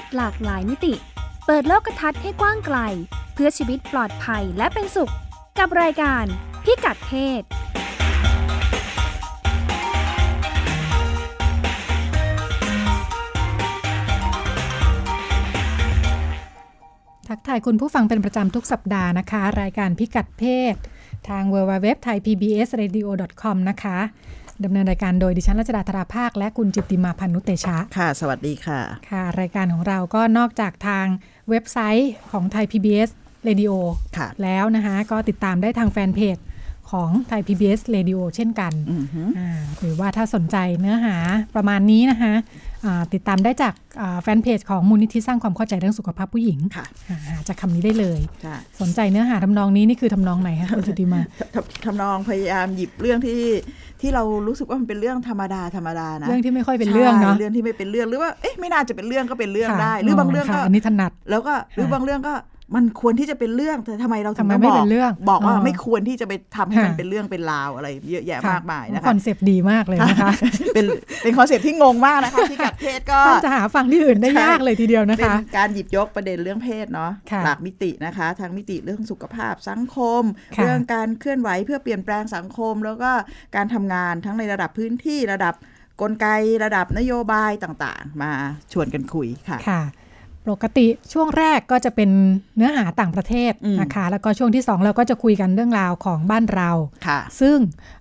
ศหลากหลายมิติ เปิดโลกทัศน์ให้กว้างไกล เพื่อชีวิตปลอดภัยและเป็นสุข กับรายการพิกัดเพศทักทายคุณผู้ฟังเป็นประจำทุกสัปดาห์นะคะ รายการพิกัดเพศ ทาง w w w t h a i p b s r a d i o c o m นะคะ ดำเนินรายการโดยดิฉันรัชดาธราภาค และคุณจิตติมาพันนุเตชะ ค่ะ สวัสดีค่ะ ค่ะ รายการของเราก็นอกจากทางเว็บไซต์ของไทย PBS Radio ค่ะ แล้วนะคะ ก็ติดตามได้ทางแฟนเพจของไทย PBS Radio เช่นกันอือฮึอ่าหรือว่าถ้าสนใจเนื้อหาประมาณนี้นะคะอ่าติดตามได้จากอ่าแฟนเพจของมูลนิธิสร้างความเข้าใจเรื่องสุขภาพผู้หญิงค่ะอ่าหาจากคำนี้ได้เลยค่ะสนใจเนื้อหาทำนองนี้นี่คือทำนองไหนคะคุณจุติมาทำทำนองพยายามหยิบเรื่องที่ ที่เรารู้สึกว่ามันเป็นเรื่องธรรมดาธรรมดานะเรื่องที่ไม่ค่อยเป็นเรื่องเนาะใช่เรื่องที่ไม่เป็นเรื่องหรือว่าเอ๊ะไม่น่าจะเป็นเรื่องก็เป็นเรื่องค่ะได้ หรือบางเรื่องก็ค่ะอันนี้ถนัดแล้วก็หรือบางเรื่องก็ มันควรที่จะเป็นเรื่องแต่ทำไมเราถึงทำไมต้องไม่บอเป็กนเรื่องบอกว่าอ๋อไม่ควรที่จะไปทำให้มันค่ะเป็นเรื่องเป็นราวอะไรเยอะแยะมากมายนะคะคอนเซปต์ดีมากเลยนะคะเป็นเป็นคอนเซปต์ที่งงมากนะคะพิกัดเพศก็ต้องจะหาฟังที่อื่นได้ใช่ยากเลยทีเดียวนะเป็นคะการหยิบยกประเด็นเรื่องเพศเนาะค่ะหลากมิตินะคะทั้งมิติเรื่องสุขภาพสังคมค่ะเรื่องการเคลื่อนไหวเพื่อเปลี่ยนแปลงสังคม แล้วก็การทำงานทั้งในระดับพื้นที่ระดับกลไกระดับนโยบายต่างๆ มาชวนกันคุยค่ะค่ะ ปกติช่วงแรกก็จะเป็นเนื้อหาต่างประเทศอืมนะคะ แล้วก็ช่วงที่สองเราก็จะคุยกันเรื่องราวของบ้านเราค่ะซึ่ง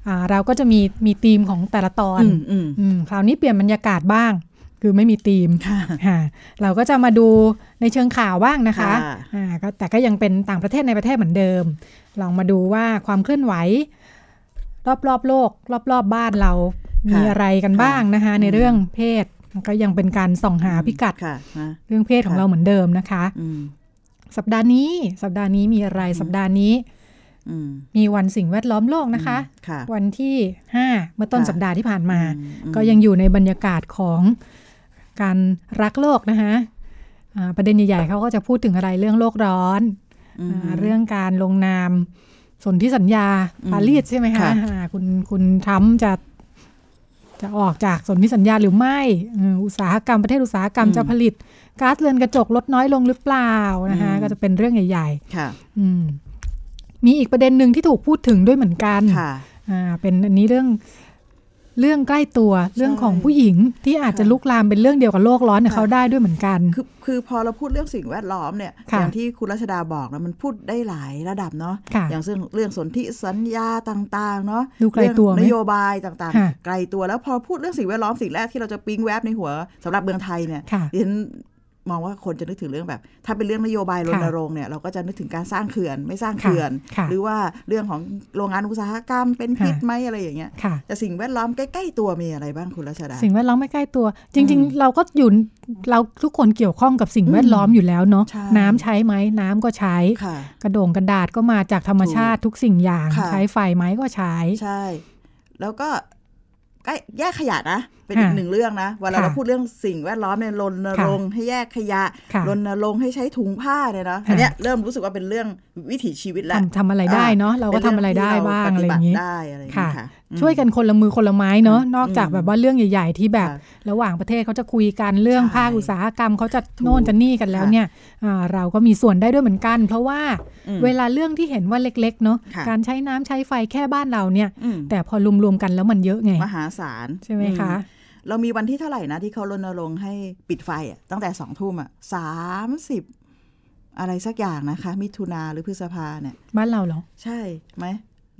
อ่าเราก็จะมีมีธีมของแต่ละตอนอืมอืมอืมคราวนี้เปลี่ยนบรรยากาศบ้าง คือไม่มีธีมค่ะค่ะเราก็จะมาดูในเชิงข่าวบ้างนะคะค่ะอ่าก็แต่ก็ยังเป็นต่างประเทศในประเทศเหมือนเดิม ลองมาดูว่าความเคลื่อนไหว รอบรอบๆโลก รอบรอบๆบ้านเรามีอะไรกันบ้างนะคะ ในเรื่องเพศ ก็ยังเป็นการส่องหาพิกัดค่ะนะเรื่องเพศของค่ะเราเหมือนเดิมนะคะอืมสัปดาห์นี้สัปดาห์นี้มีอะไรสัปดาห์นี้อืมมีวันสิ่งแวดล้อมโลกนะคะค่ะวันที่5เมื่อต้นค่ะสัปดาห์ที่ผ่านมาอืมอืมก็ยังอยู่ในบรรยากาศของการรักโลกนะคะอ่าประเด็นใหญ่ๆเขาก็จะพูดถึงอะไรเรื่องโลกร้อนอืมอ่าเรื่องการลงนามสนธิสัญญาอืมปารีสใช่ไหมคะค่ะอ่าคุณคุณทรัมป์จะ จะออกจากสนธิสัญญาหรือไม่อืมอุตสาหกรรมประเทศอุตสาหกรรมจะผลิตก๊าซเรือนกระจกลดน้อยลงหรือเปล่านะคะก็จะเป็นเรื่องใหญ่ค่ะๆอืมมีอีกประเด็นหนึ่งที่ถูกพูดถึงด้วยเหมือนกันค่ะอ่าเป็นอันนี้เรื่อง เรื่องใกล้ตัวเรื่องของผู้หญิงที่อาจจะค่ะลุกลามเป็นเรื่องเดียวกับโลกร้อนกับค่ะเขาได้ด้วยเหมือนกัน คือคือพอเราพูดเรื่องสิ่งแวดล้อมเนี่ยค่ะอย่างที่คุณรัชดาบอกนะมันพูดได้หลายระดับเนาะค่ะอย่างเรื่องเรื่องสนธิสัญญาต่างๆเนาะดูไกลตัวไหมเรื่องนโยบายต่างค่ะๆไกลตัวแล้วพอพูดเรื่องสิ่งแวดล้อมสิ่งแรกที่เราจะปิ๊งแวบในหัวสำหรับเมืองไทยเนี่ยค่ะดิฉัน มองว่าคนจะนึกถึงเรื่องแบบ ถ้าเป็นเรื่องนโยบายรณรงค์เนี่ยเราก็จะนึกถึงการสร้างเขื่อนไม่สร้างเขื่อนค่ะหรือว่าเรื่องของโรงงานอุตสาหกรรมเป็นพิษไหมอะไรอย่างเงี้ยค่ะแต่สิ่งแวดล้อมใกล้ ๆ ตัวมีอะไรบ้างคุณรัชดา สิ่งแวดล้อมไม่ใกล้ตัว จริงอืมๆเราก็อยู่เราทุกคนเกี่ยวข้องกับสิ่งแวดล้อมอยู่แล้วเนาะใช่น้ำใช้ไหมน้ำก็ใช้ค่ะกระโดงกระดาษก็มาจากธรรมชาติทุกสิ่งอย่างค่ะใช้ไฟไหมก็ใช้ใช่ แล้วก็ใกล้แยกขยะนะ เป็นอีค่ะกหนึ่งเรื่องนะเวลาค่ะเราพูดเรื่องสิ่งแวดล้อมเนี่ยรณรงค์ให้แยกขยะค่ะรณรงค์ให้ใช้ถุงผ้าเนี่ยนะค่ะอันเนี้ยเริ่มรู้สึกว่าเป็นเรื่องวิถีชีวิตแล้วทำทำอะไรได้เนาะเราก็ทำอะไรได้บ้างอะไรอย่างนี้นี้ได้อะไรอย่างค่ะนี้ค่ะอืมช่วยกันคนละมือคนละไม้เนาะอืมนอกจากแบบว่าเรื่องใหญ่ ๆ ที่แบบค่ะระหว่างประเทศเขาจะคุยกันเรื่องใช่ภาคอุตสาหกรรมเขาจะถูกโน่นจะนี่กันแล้วค่ะเนี่ยอ่าเราก็มีส่วนได้ด้วยเหมือนกัน เพราะว่าอืมเวลาเรื่องที่เห็นว่าเล็กๆเนาะค่ะการใช้น้ำใช้ไฟแค่บ้านเราเนี่ยอืมแต่พอรวมๆกันแล้วมันเยอะไงมหาศาลใช่ไหมอืคะเรามีวันที่เท่าไหร่นะที่เขารณรงค์ให้ปิดไฟอะตั้งแต่สองทุ่มอะสามสิบอะไรสักอย่างนะคะ มิถุนาหรือพฤษภาเนี่ยบ้านเราเหรอ ใช่ไหม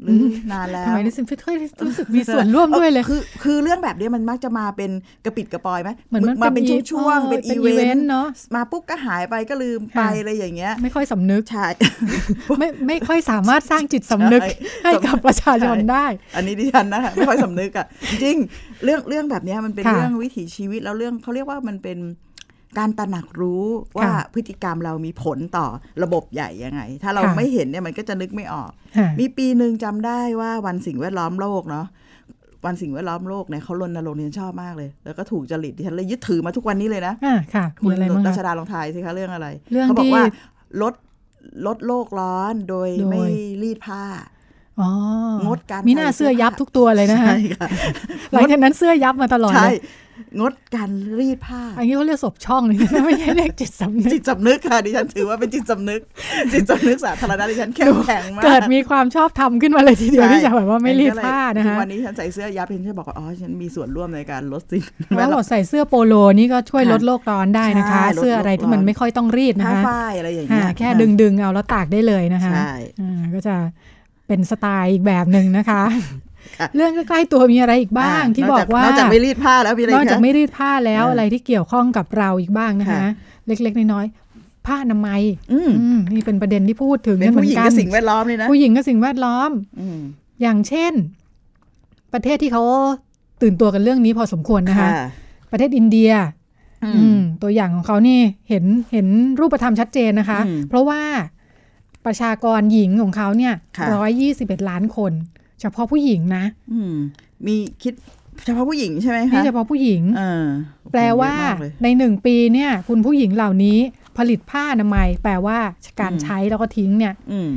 หรืออนานแล้วทำไมรู้สึกไม่ค่อยรู้สึกมีส่วนร่วมด้วยเลยคือคือเรื่องแบบนี้มันมักจะมาเป็นกระปิดกระปอยไหมเหมือนมันมาเป็นอีช่วงๆเป็นเป็นอีอีเวเวนนต์ต์เนาะมาปุ๊บก็หายไปก็ลืมไปค่ะอะไรอย่างเงี้ย ไม่ค่อยสำนึกใช่ไม่ไม่ค่อยสามารถสร้างจิตสำนึกใช่ให้กับประชาชนใช่ได้ อันนี้ดิฉันนะคะไม่ค่อยสำนึกอะจริงๆเรื่องเรื่องแบบเนี้ยมันเป็นค่ะเรื่องวิถีชีวิตแล้วเรื่องเขาเรียกว่ามันเป็น การตระหนักรู้ว่าค่ะพฤติกรรมเรามีผลต่อระบบใหญ่ยังไง ถ้าเราค่ะไม่เห็นเนี่ยมันก็จะนึกไม่ออกค่ะมีปีหนึ่งจำได้ว่าวันสิ่งแวดล้อมโลกเนาะวันสิ่งแวดล้อมโลกเนี่ยเขารณรงค์เรียนชอบมากเลย แล้วก็ถูกจริตดิฉันเลยยึดถือมาทุกวันนี้เลยนะอ่าค่ะคุมีณอะไรบ้างรัชคะดาลองทายสิคะเรื่องอะไรเรื่องเขาบอที่กว่าลดลดโลกร้อนโดยโดยไม่รีดผ้าอ๋อ งดการมีหน้าใส่เสื้เสื้ออยับทุกตัวเลยนะคะใช่ค่ะหลังจากนั้นเสื้อยับมาตลอดใช่เลยงดการรีดผ้า อันนี้เขาเรียกศพช่องเลยนะไม่ใช่เรียกจิตสำนึจิกตสำนึกค่ะดิฉันถือว่าเป็นจิตสำนึก จิตสำนึกสาธารณะดิฉันเข้มแข็งมากเกิดมีความชอบทำขึ้นมาเลยทีเดียวใช่ที่จะแบบว่าไม่รีดผ้านะทุคะกวันนี้ฉันใส่เสื้อยับเพียงแค่บอกว่าอ๋อฉันมีส่วนร่วมในการลดสิ่งเพแวราะดล้เราอมใส่เสื้อโปโลนี่ก็ช่วยค่ะลดโลกร้อนได้นะคะใช่ลดเสื้ออะไรที่มันโลกร้อนไม่ค่อยต้องรีดนะผ้าคะฝ้ายอะไรอย่างอ่าเงี้ยแค่ดึงดึงๆเอาแล้วตากได้เลยนะคะใช่อ่าก็จะ เป็นสไตล์อีกแบบหนึ่งนะคะค่ะเรื่องใกล้ๆตัวมีอะไรอีกบ้างอ่ที่บอกว่านอกจากไม่รีดผ้าแล้วมีอะไรนอกอีจากคะไม่รีดผ้าแล้วอ่าอะไรที่เกี่ยวข้องกับเราอีกบ้างนะคะค่ะเล็กๆน้อยๆผ้าอนามัยอืมอืมนี่เป็นประเด็นที่พูดถึงเป็นเหมืผู้อหญิงนกักับสิ่งแวดล้อมเลยนะผู้หญิงกับสิ่งแวดล้อมอืมอย่างเช่น ประเทศที่เขาตื่นตัวกันเรื่องนี้พอสมควรนะคะ ประเทศอินเดียอือืมมตัวอย่างของเขานี่เห็นเห็นรูปธรรมชัดเจนนะคะอืมเพราะว่า ประชากรหญิงของเขาเนี่ยค่ะร้อยยี่สิบเอ็ดล้านคน เฉพาะผู้หญิงนะอืมมีคิดเฉพาะผู้หญิงใช่ไหมคะนี่เฉพาะผู้หญิงเออแปลว่าเยอะมกเลยในหนึ่งปีเนี่ย คุณผู้หญิงเหล่านี้ผลิตผ้าอนามัย แปลว่าการอืมใช้แล้วก็ทิ้งเนี่ยอืม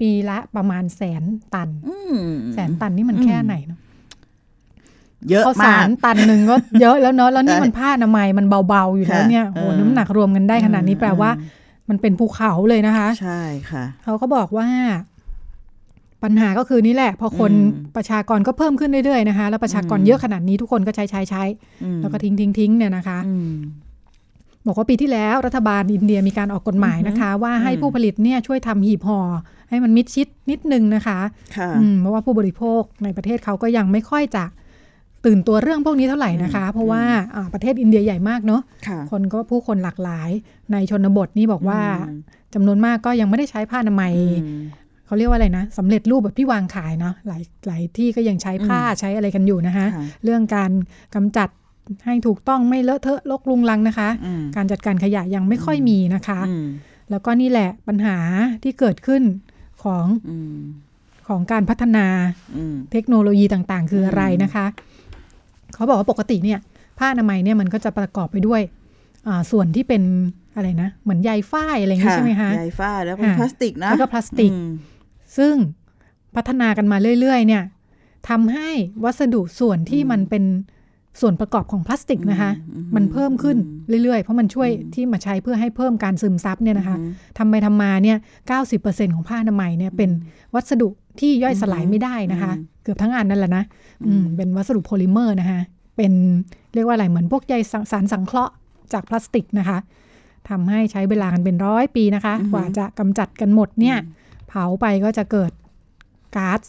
ปีละประมาณแสนตันอืมแสนตันนี่มันแค่ไหนเนาะเยอะข้าวมาสากรตันหนึ่งก็เยอะแล้วเนาะแล้วนี่ใช่มันผ้าอนามัยมันเบาๆอยู่แล้วค่ะเนี่ยโหเออน้ำหนักรวมกันได้ขนาดนี้แปลว่า มันเป็นภูเขาเลยนะคะ ใช่ค่ะ เขาก็บอกว่า ปัญหาก็คือนี่แหละ พอคนอืมประชากรก็เพิ่มขึ้นเรื่อยๆนะคะ แล้วประชากรอืมเยอะขนาดนี้ทุกคนก็ใช้ใช้ใช้อืมแล้วก็ทิ้งทิ้งทิ้งเนี่ยนะคะอืมบอกว่าปีที่แล้วรัฐบาลอินเดียมีการออกกฎหมายนะคะ ว่าให้อืมผู้ผลิตเนี่ยช่วยทำหีบห่อให้มันมิดชิดนิดนึงนะคะค่ะอืมเพราะว่าผู้บริโภคในประเทศเขาก็ยังไม่ค่อยจะ ตื่นตัวเรื่องพวกนี้เท่าไหร่นะคะ เพราะว่าอ่าประเทศอินเดียใหญ่มากเนาะค่ะคนก็ผู้คนหลากหลายในชนบทนี่บอกว่าอืมจำนวนมากก็ยังไม่ได้ใช้ผ้าอนามัยอืมเขาเรียกว่าอะไรนะสำเร็จรูปแบบที่วางขายเนาะหลายหลายที่ก็ยังใช้ผ้าใช้อะไรกันอยู่นะคะค่ะเรื่องการกำจัดให้ถูกต้องไม่เลอะเทอะลกลุงลังนะคะอืมการจัดการขยะยังไม่ค่อยมีนะคะอืมแล้วก็นี่แหละปัญหาที่เกิดขึ้นของอืมของการพัฒนาอืมเทคโนโลยีต่างๆ คืออะไรนะคะ เขาบอกว่าปกติเนี่ยผ้าอนามัยเนี่ยมันก็จะประกอบไปด้วยอ่าส่วนที่เป็นอะไรนะ เหมือนใยฝ้ายอะไรอย่างนี้ใช่ไหมคะใยฝ้ายแล้วเป็นค่ะพลาสติกนะแล้วก็พลาสติกอืมซึ่งพัฒนากันมาเรื่อย ๆ เนี่ยทำให้วัสดุส่วนที่มันเป็นส่วนประกอบของพลาสติกนะคะอืมมันเพิ่มขึ้นเรื่อย ๆ เพราะมันช่วยที่มาใช้เพื่อให้เพิ่มการซึมซับเนี่ยนะคะอืมทำไปทำมาเนี่ย90%ของผ้าอนามัยเนี่ยเป็นวัสดุ ที่ย่อยสลายไม่ได้นะคะอืมเกือบทั้งอันนั่นแหละนะอืมเป็นวัสดุโพลิเมอร์นะคะเป็นเรียกว่าอะไรเหมือนพวกใยสังสารสังเคราะห์จากพลาสติกนะคะทำให้ใช้เวลากันเป็นร้อยปีนะคะ กว่าจะกำจัดกันหมดเนี่ย เผาไปก็จะเกิดก๊าซ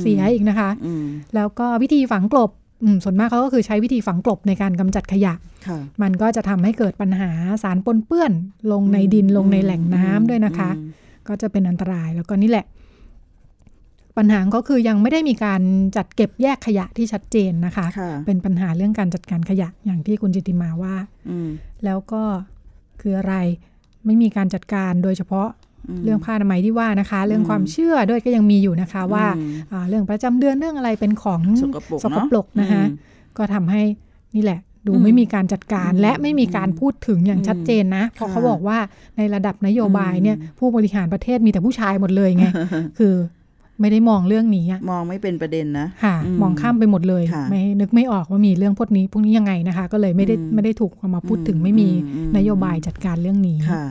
เสียอีกนะคะอืมแล้วก็วิธีฝังกลบอืมส่วนมากเขาก็คือใช้วิธีฝังกลบในการกำจัดขยะค่ะมันก็จะทำให้เกิดปัญหาสารปนเปื้อน ลงในดินลงในแหล่งน้ำด้วยนะคะอืมก็จะเป็นอันตรายแล้วก็นี่แหละ ปัญหาก็คือยังไม่ได้มีการจัดเก็บแยกขยะที่ชัดเจนนะคะค่ะเป็นปัญหาเรื่องการจัดการขยะอย่างที่คุณจิติมาว่าอืมแล้วก็คืออะไรไม่มีการจัดการโดยเฉพาะมเรื่องผ้าอนามัยที่ว่านะคะ เรื่องอืมความเชื่อด้วยก็ยังมีอยู่นะคะว่าอืมอ่าเรื่องประจำเดือนเรื่องอะไรเป็นของสกปรกสกปรกเนอะนะคะอืมก็ทำให้นี่แหละดูอืมไม่มีการจัดการอืมและไม่มีการพูดถึงอย่างชัดเจนนะ เพราะค่ะเขาบอกว่าในระดับนโยบายเนี่ยอืมผู้บริหารประเทศมีแต่ผู้ชายหมดเลยไง คือ ไม่ได้มองเรื่องนี้อะมองไม่เป็นประเด็นนะค่ะอืมมองข้ามไปหมดเลยค่ะไม่นึกไม่ออกว่ามีเรื่องพวกนี้พวกนี้ยังไงนะคะ ก็เลยไม่ได้อืมไม่ได้ถูกเอามาพูดถึงอืมไม่มีอืมนโยบายจัดการเรื่องนี้ค่ะ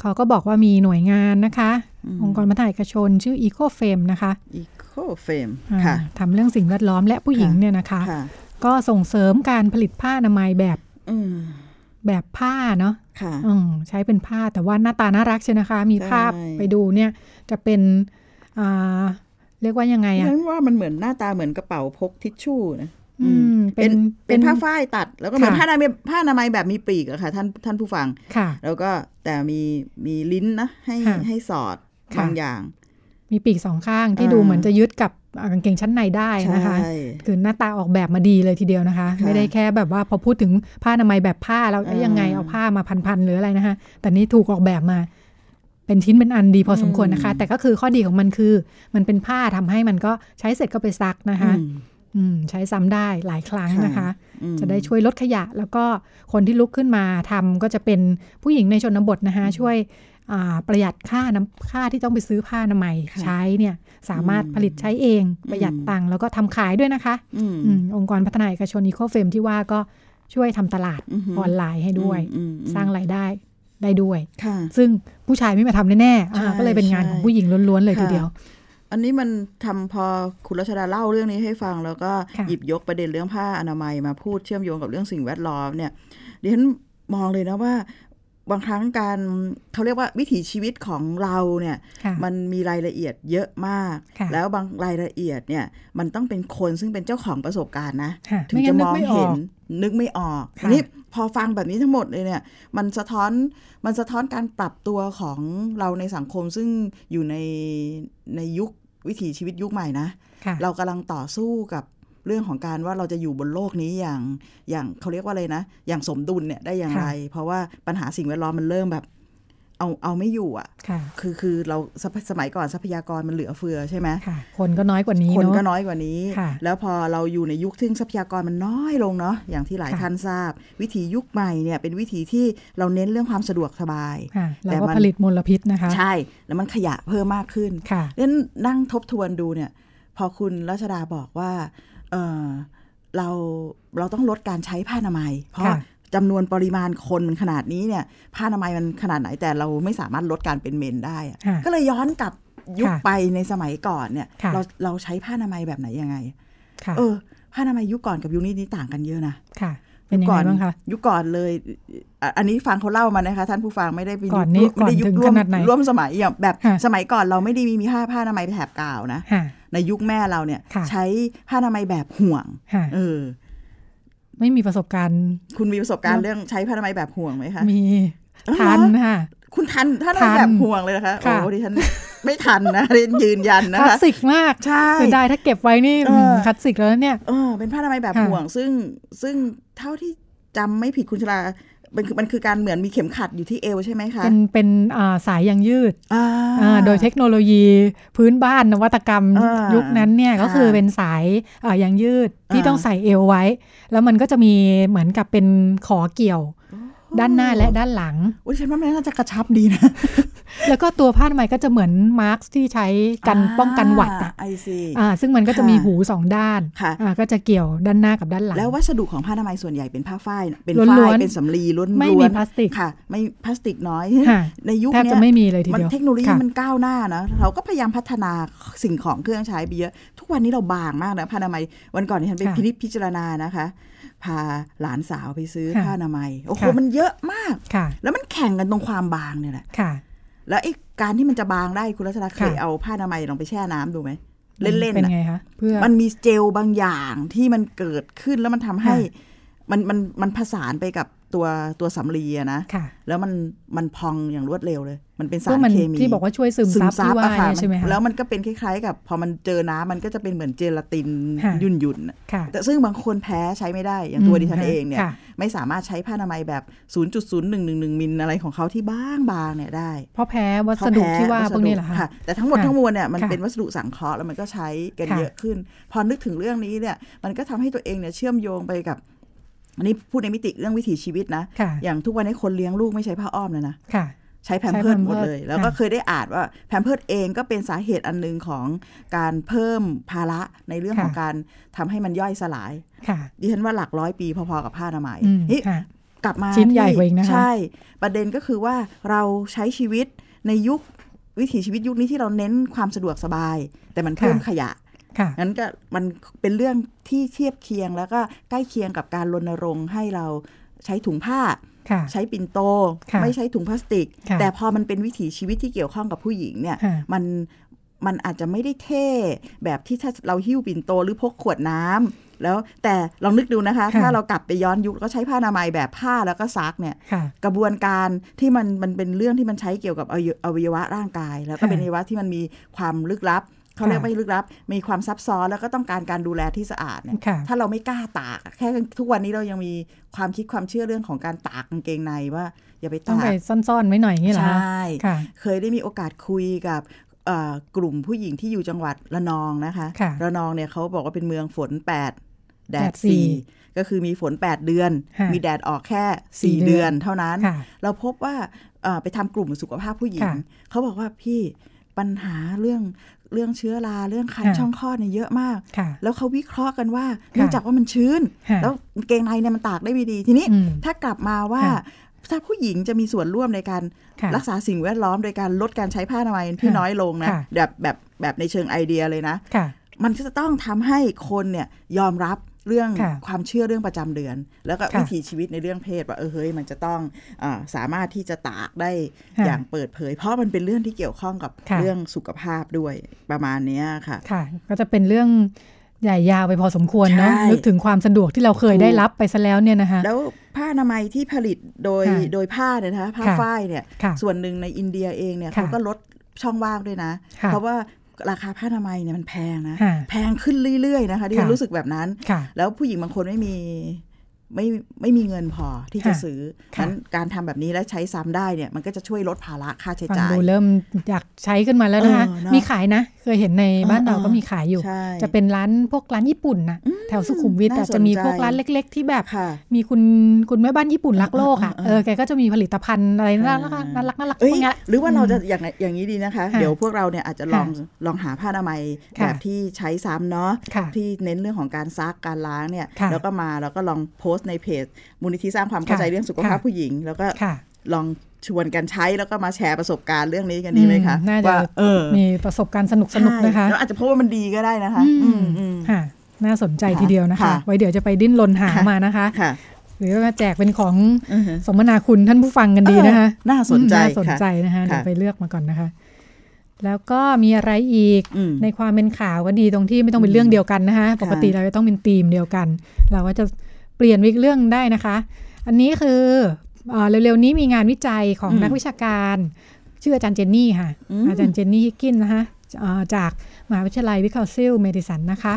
เขาก็บอกว่ามีหน่วยงานนะคะอืมองค์กรพัฒนาเอกชน ชื่อ Eco f a m e นะคะอีโคเฟมอ่าค่ะทำเรื่องสิ่งแวดล้อมและผู้หญิงค่ะเนี่ยนะคะค่ะก็ส่งเสริมการผลิตผ้าอนามัยแบบอืมแบบผ้าเนาะค่ะอืมใช้เป็นผ้าแต่ว่าหน้าตาน่ารักใช่นะคะ มีใช่ภาพไปดูเนี่ยจะเป็นอ่า เรียกว่ายังไงอะฉันว่ามันเหมือนหน้าตาเหมือนกระเป๋าพกทิชชู่นะอืมเป็นเป็นผ้าฝ้ายตัด แล้วก็เหมือนค่ะผ้าอนามัยผ้าอนามัยแบบมีปีกอะค่ะ ท่านท่านผู้ฟังค่ะ แล้วก็แต่มีมีลิ้นนะให้ค่ะให้สอดค่ะบางอย่าง มีปีกสองข้างที่อ่าดูเหมือนจะยึดกับอ่ากางเกงชั้นในได้นะคะใช่คือหน้าตาออกแบบมาดีเลยทีเดียวนะคะค่ะไม่ได้แค่แบบว่าพอพูดถึงผ้าอนามัยแบบผ้าแล้วเอ๊ะอ่ายัยังไงเอาผ้ามาพันๆหรืออะไรนะคะแต่นี่ถูกออกแบบมา เป็นชิ้นเป็นอันดีพอสมควรนะคะอืมแต่ก็คือข้อดีของมันคือ มันเป็นผ้าทำให้มันก็ใช้เสร็จก็ไปซักนะคะอืมอืมใช้ซ้ำได้หลายครั้งนะคะอืมจะได้ช่วยลดขยะ แล้วก็คนที่ลุกขึ้นมาทำก็จะเป็นผู้หญิงในชนบทนะคะช่วยอ่าประหยัดค่าน้ำค่าที่ต้องไปซื้อผ้าอนามัยค่ะใช้เนี่ยสามารถอืมผลิตใช้เองประหยัดอืมตังค์แล้วก็ทำขายด้วยนะคะอืมอืมองค์กรพัฒนาเอกชนอีโคเฟมที่ว่าก็ช่วยทำตลาดอือฮึออนไลน์ให้ด้วยอืมอืมสร้างรายได้ ได้ด้วยค่ะซึ่งผู้ชายไม่มาทำแน่ๆอ่าใช่ก็เลยเป็นงานใช่ของผู้หญิงล้วนๆเลยค่ะทีเดียว อันนี้มันทำพอคุณรัชดาเล่าเรื่องนี้ให้ฟัง แล้วก็ค่ะหยิบยกประเด็นเรื่องผ้าอนามัยมาพูดเชื่อมโยงกับเรื่องสิ่งแวดล้อมเนี่ยดิฉันมองเลยนะว่า บางครั้งการเขาเรียกว่าวิถีชีวิตของเราเนี่ยค่ะมันมีรายละเอียดเยอะมากค่ะแล้วบางรายละเอียดเนี่ย มันต้องเป็นคนซึ่งเป็นเจ้าของประสบการณ์นะค่ะถึงไม่จะงั้นมนึกองไม่อเห็อนกนึกไม่ออกค่ะอันนี้พอฟังแบบนี้ทั้งหมดเลยเนี่ย มันสะท้อนมันสะท้อนการปรับตัวของเราในสังคมซึ่งอยู่ในในยุควิถีชีวิตยุคใหม่นะค่ะเรากำลังต่อสู้กับ เรื่องของการว่าเราจะอยู่บนโลกนี้อย่างอย่างเขาเรียกว่าอะไรนะ อย่างสมดุลเนี่ยได้อย่างไร เพราะว่าปัญหาสิ่งแวดล้อมมันเริ่มแบบ เอาเอาไม่อยู่อะค่ะคือคือเราสมสมัยก่อนทรัพยากรมันเหลือเฟือใช่ไหมค่ะคนก็น้อยกว่านี้คนเนาะก็น้อยกว่านี้ค่ะแล้วพอเราอยู่ในยุคที่ทรัพยากรมันน้อยลงเนาะอย่างที่หลายค่ะท่านทราบ วิถียุคใหม่เนี่ยเป็นวิถีที่เราเน้นเรื่องความสะดวกสบายค่ะแล้วแต่ก็มันผลิตมลพิษนะคะ ใช่แล้วมันขยะเพิ่มมากขึ้นค่ะเล่นนั่งทบทวนดูเนี่ย พอคุณรัชดาบอกว่า เออเราเราต้องลดการใช้ผ้าอนามัย เพราะค่ะจำนวนปริมาณคนมันขนาดนี้เนี่ย ผ้าอนามัยมันขนาดไหนแต่เราไม่สามารถลดการเป็นเมนได้อะค่ะก็เลยย้อนกลับยุคค่ะไปในสมัยก่อนเนี่ยค่ะเราเราใช้ผ้าอนามัยแบบไหนยังไงค่ะเออผ้าอนามัยยุคก่อนกับยุคนี้นี่ต่างกันเยอะนะค่ะเป็นยังไงบ้างคะยุคก่อนเลยอะอันนี้ฟังเขาเล่ามานะคะ ท่านผู้ฟังไม่ได้ไปก่อนนี้ไม่ได้ยุก่อนถึคงร่วมขนาดไหนร่วมสมัยอย่างแบบค่ะสมัยก่อนเราไม่ได้มีมีผ้าผ้าอนามัยแถบกาวนะค่ะ ในยุคแม่เราเนี่ยค่ะใช้ผ้าอนามัยแบบห่วงค่ะเออไม่มีประสบการณ์ คุณมีประสบการณ์เรื่องใช้ผ้าอนามัยแบบห่วงไหมคะ มีอ๋อเหรอทันค่ะ คุณทันผ้าอนามัยทันแบบห่วงเลยนะคะค่ะโอ้ดิฉันไม่ทันนะเรียนยืนยันคนะลาสคะสิกมาก ใช่เสียดายถ้าเก็บไว้นี่เออมคลาสสิกแล้วเนี่ย เออ เป็นผ้าอนามัยแบบค่ะห่วง ซึ่งซึ่งเท่าที่จำไม่ผิดคุณชลา มันคือมันคือการเหมือนมีเข็มขัดอยู่ที่เอวใช่ไหมคะ เป็นเป็นอ่าสายยางยืดอ่าอ่าโดยเทคโนโลยีพื้นบ้านนวัตกรรมอ่ายุยุคนั้นเนี่ยค่ะก็คือเป็นสายอ่ายางยืดที่อ่าต้องใส่เอวไว้ แล้วมันก็จะมีเหมือนกับเป็นขอเกี่ยว ด้านหน้าและด้านหลังอุ้ยฉันว่ามันน่าจะกระชับดีนะ แล้วก็ตัวผ้าอนามัยก็จะเหมือนมาร์กที่ใช้กันป้องกันหวัดอะไอซีอ่าซึ่งมันก็จะค่ะมีหูสองด้านค่ะอ่าก็จะเกี่ยวด้านหน้ากับด้านหลัง แล้ววัสดุของผ้าอนามัยส่วนใหญ่เป็นผ้าฝ้ายเป็นล้ฝ้าวยนๆเป็นสำลีล้วนๆไม่มีพลาสติกค่ะ ไม่พลาสติกน้อยค่ะในยุคแทบเนี้จะยไม่มีเลยทีมันเดียวเทคโนโลยีค่ะมันก้าวหน้านะเราก็พยายามพัฒนาสิ่งของเครื่องใช้ไปเยอะ ทุกวันนี้เราบางมากนะผ้าอนามัยวันก่อนที่ฉันไปค่ะพินิจพิจารณานะคะ พาหลานสาวไปซื้อค่ะผ้าอนามัย โอ้โหค่ะมันเยอะมากค่ะ แล้วมันแข่งกันตรงความบางเนี่ยแหละค่ะ แล้วไอ้การที่มันจะบางได้คุณรัชดาเคยค่ะเอาผ้าอนามัยลองไปแช่น้ำดูไหมเล่นๆเป็นน่ะไงคะเพื่อมันมีเจลบางอย่างที่มันเกิดขึ้นแล้วมันทำให้ค่ะมันมันมันผสานไปกับ ตัวตัวสำลีอะนะค่ะแล้วมันมันพองอย่างรวดเร็วเลย มันเป็นสาก็รมันเคมีที่บอกว่าช่วยซึมซับที่ว่าอะค่ะเนี่ยใช่ไหมมันคะแล้วมันก็เป็นคล้ายๆ กับ พอมันเจอน้ำมันก็จะเป็นเหมือนเจลาตินค่ะยุ่นยุ่นๆอะค่ะแต่ซึ่งบางคนแพ้ใช้ไม่ได้อย่างตัวอืมดิฉันค่ะเองเนี่ยค่ะไม่สามารถใช้ผ้าอนามัยแบบ 0.0111มิลอะไรของเขาที่บางบางๆเนี่ยได้ เพราะแพ้วัสดุที่ว่าพวกนี้เหรอคะค่ะแต่ทั้งหมดค่ะทั้งมวลเนี่ยมันค่ะเป็นวัสดุสังเคราะห์แล้วมันก็ใช้กันค่ะเยอะขึ้น พอนึกถึงเรื่องนี้เนี่ยมันก็ทำให้ตัวเองเนี่ยเชื่อมโยงไปกับ อันนี้พูดในมิติเรื่องวิถีชีวิตนะค่ะอย่างทุกวันนี้คนเลี้ยงลูกไม่ใช้ผ้าอ้อมเลยนะค่ะใช้แพมเพิร์ดใช้หมด Pampers เลย แล้วก็ค่ะเคยได้อ่านว่าแพมเพิร์ดเองก็เป็นสาเหตุอันหนึ่งของการเพิ่มภาระในเรื่องของการทำให้มันย่อยสลายค่ะดิฉันว่าหลักร้อยปีพอๆกับผ้าอนามัยอืมนี่ค่ะกลับมาชิ้นใหญ่ที่กว่าอีกนะคะใช่ ประเด็นก็คือว่าเราใช้ชีวิตในยุควิถีชีวิตยุคนี้ที่เราเน้นความสะดวกสบาย แต่มันเพิ่มขยะ ค่ะงั้นก็มันเป็นเรื่องที่เทียบเคียงแล้วก็ใกล้เคียงกับการรณรงค์ให้เราใช้ถุงผ้าค่ะใช้ปิ่นโตค่ะไม่ใช้ถุงพลาสติกค่ะแต่พอมันเป็นวิถีชีวิตที่เกี่ยวข้องกับผู้หญิงเนี่ยค่ะมันมันอาจจะไม่ได้เท่แบบที่ถ้าเราหิ้วปิ่นโตหรือพกขวดน้ำแล้วแต่ลองนึกดูนะคะค่ะถ้าเรากลับไปย้อนยุคก็ใช้ผ้าอนามัยแบบผ้าแล้วก็ซักเนี่ยค่ะกระบวนการที่มันมันเป็นเรื่องที่มันใช้เกี่ยวกับอวัยอวัยวะร่างกาย แล้วก็ค่ะเป็นอวัยวะที่มันมีความลึกลับ เขาเรียกไม่ลึกลับ มีความซับซ้อนแล้วก็ต้องการการดูแลที่สะอาดเนี่ยค่ะถ้าเราไม่กล้าตากอะแค่ทุกวันนี้เรายังมีความคิดความเชื่อเรื่องของการตากกางเกงในว่า อย่าไปต้องตาไปกซ่อนๆไว้หน่อยอย่างนี้เหรอใชคะ่ค่ะเคยได้มีโอกาสคุยกับเอ่อกลุ่มผู้หญิงที่อยู่จังหวัดระนองนะคะค่ะระนองเนี่ยเขาบอกว่าเป็นเมืองฝน 8 แดแดดดสี่4ก็คือมีฝน 8 เดือนค่ะมีแดดออกแค่สี่4เดืเดืออนนเท่านั้นค่ะเราพบว่าเอ่อไปทำกลุ่มสุขภาพผู้หญิงค่ะเขาบอกว่าพี่ปัญหาเรื่อง เรื่องเชื้อราเรื่องคันค่ะช่องคลอดเนี่ยเยอะมากค่ะแล้วเขาวิเคราะห์กันว่าเนื่องจากว่ามันชื้นค่ะแล้วกางเกงในเนี่ยมันตากได้ไม่ดีทีนี้อืมถ้ากลับมาว่าค่ะถ้าผู้หญิงจะมีส่วนร่วมในการค่ะรักษาสิ่งแวดล้อมโดยการลดการใช้ผ้าอนามัยที่ค่ะน้อยลงนะค่ะแบบแบบแบบในเชิงไอเดียเลยนะค่ะมันก็จะต้องทำให้คนเนี่ยยอมรับ เรื่องค่ะความเชื่อเรื่องประจำเดือน แล้วก็ค่ะวิถีชีวิตในเรื่องเพศว่าเออเฮ้ยมันจะต้องอาสามารถที่จะตากได้ค่ะอย่างเปิดเผย เพราะมันเป็นเรื่องที่เกี่ยวข้องกับค่ะเรื่องสุขภาพด้วยประมาณเนี้ยค่ะค่ะ ก็จะเป็นเรื่องใหญ่ยาวไปพอสมควรเนอะใช่นึกถึงความสะดวกที่เราเคยถูกได้รับไปซะแล้วเนี่ยนะคะแล้วผ้าอนามัยที่ผลิตโดยค่ะโดยผ้าเนี่ยนะคะผ้าค่ะฝ้ายเนี่ยค่ะส่วนหนึ่งในอินเดียเองเนี่ยค่ะเขาก็ลดช่องว่างด้วยนะค่ะเพราะว่า ราคาผ้าอนามัยเนี่ยมันแพงนะค่ะแพงขึ้นเรื่อยๆนะคะที่ฉันค่ะรู้สึกแบบนั้นค่ะแล้วผู้หญิงบางคนไม่มี ไม่ไม่มีเงินพอที่จะค่ะซื้อค่ะนั้นการทำแบบนี้และใช้ซ้ำได้เนี่ยมันก็จะช่วยลดภาระค่าใช้ฟังจ่ายดูเริ่มอยากใช้ขึ้นมาแล้วนะคะเออเนอะมีขายนะ เคยเห็นในบ้านเออเราก็เออมีขายอยู่ใช่จะเป็นร้านพวกร้านญี่ปุ่นนะแถวสุขุมวิทน่าอาจจะมีสนใจพวกร้านเล็ก ๆ ที่แบบค่ะมีคุณคุณแม่บ้านญี่ปุ่นรักโลกอะเออเอเอออแกก็จะมีผลิตภัณฑ์อะไรน่ารักอ่าน่ารักน่ารักเอ้พยวกเนี้ยหรือว่าเราจะอย่างอย่างนี้ดีนะคะค่ะเดี๋ยวพวกเราเนี่ยอาจจะลองลองหาผ้าอนามัยค่ะแบบที่ใช้ซ้ำเนาะค่ะที่เน้นเรื่องของการซักการล้างเนี่ยค่ะแล้วก็มาแล้วก็ลองโพสต์ในเพจมูลนิธิสร้างความเข้าใจค่ะเรื่องสุขภาพค่ะผู้หญิง แล้วก็ค่ะลองชวนกันใช้แล้วก็มาแชร์ประสบการณ์เรื่องนี้กันดีไหมคะอืมน่าจะว่าเออมีประสบการณ์สนุกสนุกๆนะคะใช่แล้วอาจจะเพราะว่ามันดีก็ได้นะคะ อืมอืมค่ะน่าสนใจค่ะทีเดียวนะคะค่ะไว้เดี๋ยวจะไปดิ้นรนหาค่ะมานะคะค่ะหรือว่าแจกเป็นของอือฮึสมนาคุณท่านผู้ฟังกันดีนะคะเออน่าสนใจอืมน่าสนใจค่ะนะคะค่ะเดี๋ยวไปเลือกมาก่อนนะคะ แล้วก็มีอะไรอีกอืมในความเป็นข่าวก็ดีตรงที่ไม่ต้องเป็นเรื่องเดียวกันนะคะปกติเราจะต้องเป็นธีมเดียวกัน เราก็จะเปลี่ยนวิกเรื่องได้นะคะ อันนี้คือเอ่อเร็วๆนี้มีงานวิจัยของอืมนักวิชาการ ชื่ออาจารย์เจนนี่ค่ะอืมอาจารย์เจนนี่ฮิกกินส์นะคะเอ่อจากมหาวิทยาลัยวิสคอนซินเมดิสันนะคะ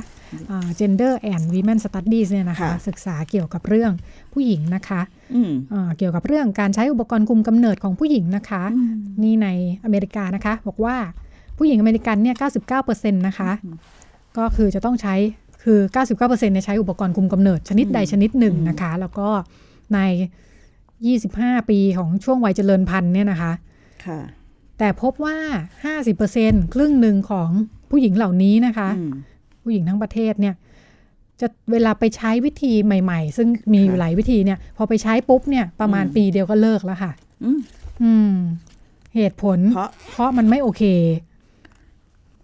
เอ่อ Gender and Women Studies เนี่ยนะคะค่ะศึกษาเกี่ยวกับเรื่องผู้หญิงนะคะอืมเอ่อเกี่ยวกับเรื่องการใช้อุปกรณ์คุมกำเนิดของผู้หญิงนะคะอืมนี่ในอเมริกานะคะ บอกว่าผู้หญิงอเมริกันเนี่ย 99%นะคะ ก็คือจะต้องใช้ คือ 99%เนี่ยใช้อุปกรณ์คุมกำเนิดชนิดใดชนิดหนึ่งนะคะ แล้วก็ใน 25 ปีของช่วงวัยเจริญพันธุ์เนี่ยนะคะค่ะแต่พบว่า 50%ครึ่งหนึ่งของผู้หญิงเหล่านี้นะคะอืมผู้หญิงทั้งประเทศเนี่ยจะเวลาไปใช้วิธีใหม่ ๆ ซึ่งมีอยู่ค่ะหลายวิธีเนี่ย พอไปใช้ปุ๊บเนี่ยประมาณอืมปีเดียวก็เลิกแล้วค่ะอืมอืม เหตุผลเพราะเพราะมันไม่โอเค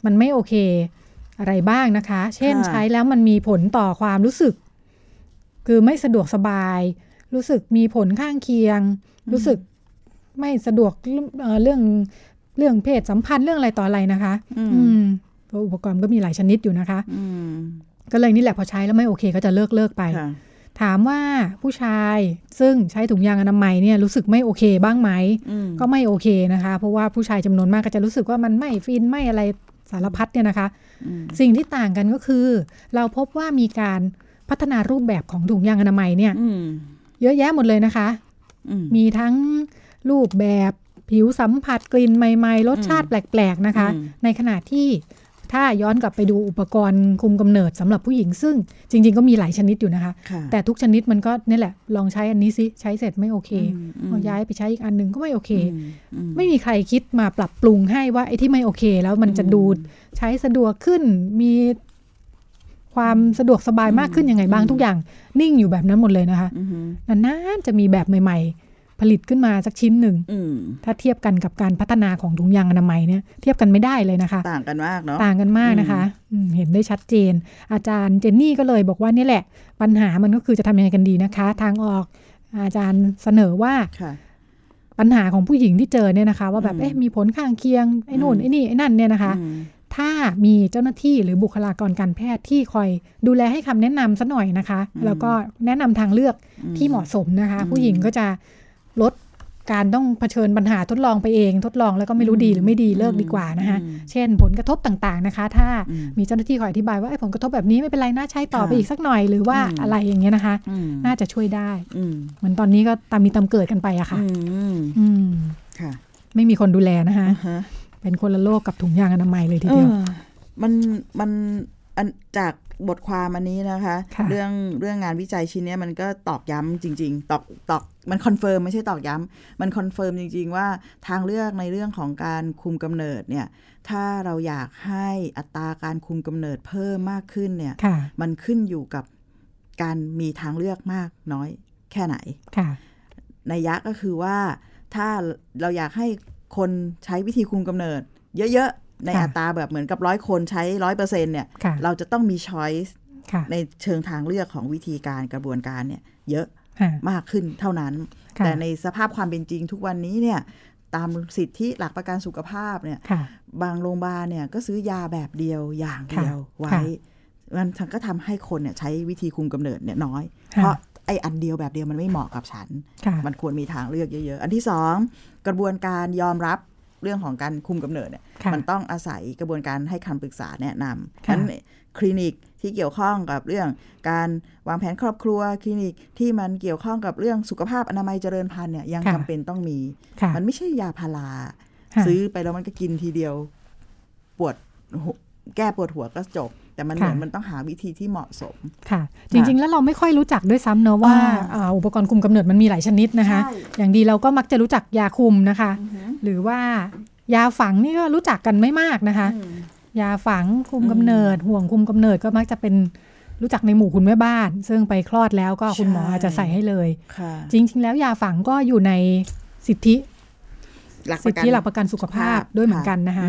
มันไม่โอเค อะไรบ้างนะคะ เช่นค่ะใช้แล้วมันมีผลต่อความรู้สึก คือไม่สะดวกสบาย รู้สึกมีผลข้างเคียง รู้สึกไม่สะดวกเอ่อเรื่องเรื่องเพศสัมพันธ์เรื่องอะไรต่ออะไรนะคะ อืมอืมเพราะอุปกรณ์ก็มีหลายชนิดอยู่นะคะอืมก็เลยนี่แหละพอใช้แล้วไม่โอเคก็จะเลิกเลิกไปค่ะถามว่าผู้ชายซึ่งใช้ถุงยางอนามัยเนี่ยรู้สึกไม่โอเคบ้างไหมอืมก็ไม่โอเคนะคะ เพราะว่าผู้ชายจำนวนมากก็จะรู้สึกว่ามันไม่ฟินไม่อะไร สารพัดเนี่ยนะคะอืมสิ่งที่ต่างกันก็คือ เราพบว่ามีการพัฒนารูปแบบของถุงยางอนามัยเนี่ยอืมเยอะแยะหมดเลยนะคะอืมมีทั้งรูปแบบผิวสัมผัสกลิ่นใหม่ ๆ รสชาติแปลก ๆ นะคะอืมในขณะที่ ถ้าย้อนกลับไปดูอุปกรณ์คุมกำเนิดสำหรับผู้หญิง ซึ่งจริง ๆ ก็มีหลายชนิดอยู่นะคะค่ะแต่ทุกชนิดมันก็นี่แหละ ลองใช้อันนี้สิ ใช้เสร็จไม่โอเคอืมอืมพอย้ายไปใช้อีกอันหนึงก็ไม่โอเคอืมอืมไม่มีใครคิดมาปรับปรุงให้ว่าไอ้ที่ไม่โอเค แล้วมันจะอืมดูใช้สะดวกขึ้นมีความสะดวกสบายมากขึ้นยังไงบ้างอืมทุกอย่าง นิ่งอยู่แบบนั้นหมดเลยนะคะอืมนานๆจะมีแบบใหม่ ๆ ผลิตขึ้นมาสักชิ้นหนึ่งอืมถ้าเทียบกันกับการพัฒนาของถุงยางอนามัยเนี่ยเทียบกันไม่ได้เลยนะคะ ต่างกันมากเนาะต่างกันมากนะคะอืมเห็นได้ชัดเจน อาจารย์เจนนี่ก็เลยบอกว่านี่แหละ ปัญหามันก็คือจะทำยังไงกันดีนะคะ ทางออกอาจารย์เสนอว่าค่ะปัญหาของผู้หญิงที่เจอเนี่ยนะคะ ว่าแบบอืมเอ๊ะมีผลข้างเคียงไอ้นู่นอืมไอ้นี่ไอ้นั่นเนี่ยนะคะอืมถ้ามีเจ้าหน้าที่หรือบุคลากรการแพทย์ที่คอยดูแลให้คำแนะนำซะหน่อยนะคะ แล้วก็แนะนำทางเลือกที่เหมาะสมนะคะอืมผู้หญิงก็จะ ลดการต้องเผชิญปัญหาทดลองไปเอง ทดลองแล้วก็ไม่รู้ดีหรือไม่ดีเลิกดีกว่านะคะอืมเช่นผลกระทบต่างๆนะคะ ถ้าอืมมีเจ้าหน้าที่คอยอธิบายว่าไอ้ผลกระทบแบบนี้ไม่เป็นไรน่าใช้ต่อค่ะไปอีกสักหน่อยหรือว่าอืมอะไรอย่างเงี้ยนะคะอืมน่าจะช่วยได้อืมเหมือนตอนนี้ก็ตามมีตามเกิดกันไปอะค่ะอืมอืมค่ะ ไม่มีคนดูแลนะคะอ่าฮะเป็นคนละโลกกับถุงยางอนามัยเลยทีเดียวออมันมันอันจาก บทความอันนี้นะคะค่ะเรื่องเรื่องงานวิจัยชิ้นเนี้ยมันก็ตอกย้ำจริง ๆ ตอกตอกมัน confirm ไม่ใช่ตอกย้ำมัน confirm จริง ๆ ว่าทางเลือกในเรื่องของการคุมกำเนิดเนี่ย ถ้าเราอยากให้อัตราการคุมกำเนิดเพิ่มมากขึ้นเนี่ยค่ะมันขึ้นอยู่กับการมีทางเลือกมากน้อยแค่ไหนค่ะในยยะก็คือว่าถ้าเราอยากให้คนใช้วิธีคุมกำเนิด เยอะๆ ในค่ะอัตราแบบเหมือนกับร้อยคนใช้ร้อยเปอร์เซ็นเนี่ยค่ะเราจะต้องมีช้อยส์ค่ะในเชิงทางเลือกของวิธีการกระบวนการเนี่ย เยอะค่ะมากขึ้นเท่านั้นค่ะแต่ในสภาพความเป็นจริงทุกวันนี้เนี่ยตามสิทธิหลักประกันสุขภาพเนี่ยค่ะบางโรงพยาบาลเนี่ยก็ซื้อยาแบบเดียวอย่างเดียวค่ะไว้ค่ะมันก็ทำให้คนเนี่ยใช้วิธีคุมกำเนิดเนี่ยน้อยค่ะเพราะไอ้อันเดียวแบบเดียวมันไม่เหมาะกับฉันค่ะมันควรมีทางเลือกเยอะ ๆ อันที่สองกระบวนการยอมรับ เรื่องของการคุมกำเนิดเนี่ยค่ะมันต้องอาศัยกระบวนการให้คำปรึกษาแนะนำค่ะนั้นคลินิกที่เกี่ยวข้องกับเรื่องการวางแผนครอบครัวคลินิกที่มันเกี่ยวข้องกับเรื่องสุขภาพอนามัยเจริญพันธุ์เนี่ยยังค่ะจำเป็นต้องมีค่ะมันไม่ใช่ยาพาราค่ะซื้อไปแล้วมันก็กินทีเดียว ปวดหัวแก้ปวดหัวก็จบ แต่มันเหมือนค่ะมันต้องหาวิธีที่เหมาะสมค่ะ จริง ๆ แล้วเราไม่ค่อยรู้จักด้วยซ้ำเนอะว่าอ่าอ่าอุปกรณ์คุมกำเนิดมันมีหลายชนิดนะคะใช่อย่างดีเราก็มักจะรู้จักยาคุมนะคะ หรือว่ายาฝังนี่ก็รู้จักกันไม่มากนะคะอืมยาฝังคุมกำเนิด ห่วงคุมกำเนิดก็มักจะเป็นรู้จักในหมู่คุณแม่บ้าน ซึ่งไปคลอดแล้วก็คุณหมอใช่อาจจะใส่ให้เลยค่ะจริง ๆ แล้วยาฝังก็อยู่ในสิทธิหลักปสิทระกันธิหลักประกันสุขภาพด้วยเหมือนกันนะคะ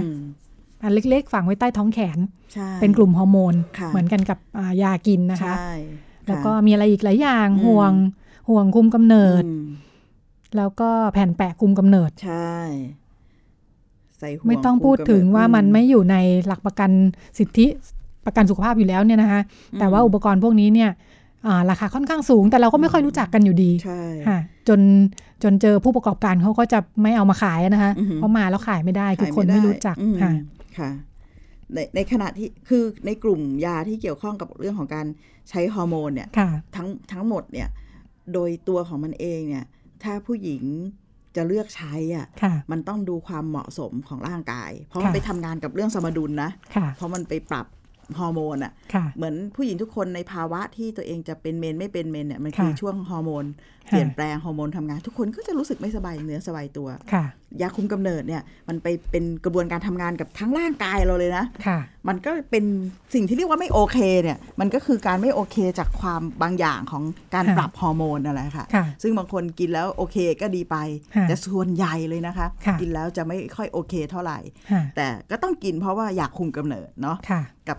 อืมอันเล็กๆ ฝังไว้ใต้ท้องแขนใช่เป็นกลุ่มฮอร์โมนค่ะเหมือนกันกับอ่ายากินนะคะใช่แล้วก็ค่ะมีอะไรอีกหลายอย่างอืมห่วงห่วงคุมกำเนิดอืมแล้วก็แผ่นแปะคุมกำเนิดใช่ใส่ห่วงไม่ต้องพูดถึงว่ามันไม่อยู่ในหลักประกันสิทธิประกันสุขภาพอยู่แล้วเนี่ยนะคะแต่ว่าอุปกรณ์พวกนี้เนี่ยอ่าราคาค่อนข้างสูง แต่เราก็ไม่ค่อยรู้จักกันอยู่ดีใช่ค่ะจนจนเจอผู้ประกอบการเขาก็จะไม่เอามาขายนะคะอือหือเพราะมาแล้วขายไม่ได้คือขายคนด้ไม่รู้จักอืมค่ะ ค่ะในในขณะที่คือในกลุ่มยาที่เกี่ยวข้องกับเรื่องของการใช้ฮอร์โมนเนี่ยค่ะทั้งทั้งหมดเนี่ยโดยตัวของมันเองเนี่ยถ้าผู้หญิงจะเลือกใช้อะค่ะมันต้องดูความเหมาะสมของร่างกาย เพราะมันค่ะไปทำงานกับเรื่องสมดุลนะค่ะเพราะมันไปปรับฮอร์โมนอะค่ะเหมือนผู้หญิงทุกคนในภาวะที่ตัวเองจะเป็นเมนไม่เป็นเมนเนี่ยมันคือค่ะช่วงฮอร์โมนค่ะเปลี่ยนแปลงฮอร์โมนทำงาน ทุกคนก็จะรู้สึกไม่สบายเนื้อสบายตัวค่ะ ยาคุมกำเนิดเนี่ย มันไปเป็นกระบวนการทำงานกับทั้งร่างกายเราเลยนะค่ะ มันก็เป็นสิ่งที่เรียกว่าไม่โอเคเนี่ย มันก็คือการไม่โอเคจากความบางอย่างของการค่ะปรับฮอร์โมนนั่นแหละค่ะค่ะ ซึ่งบางคนกินแล้วโอเคก็ดีไปค่ะแต่ส่วนใหญ่เลยนะคะค่ะกินแล้วจะไม่ค่อยโอเคเท่าไหร่ค่ะแต่ก็ต้องกินเพราะว่าอยากคุมกำเนิดเนาะค่ะกับ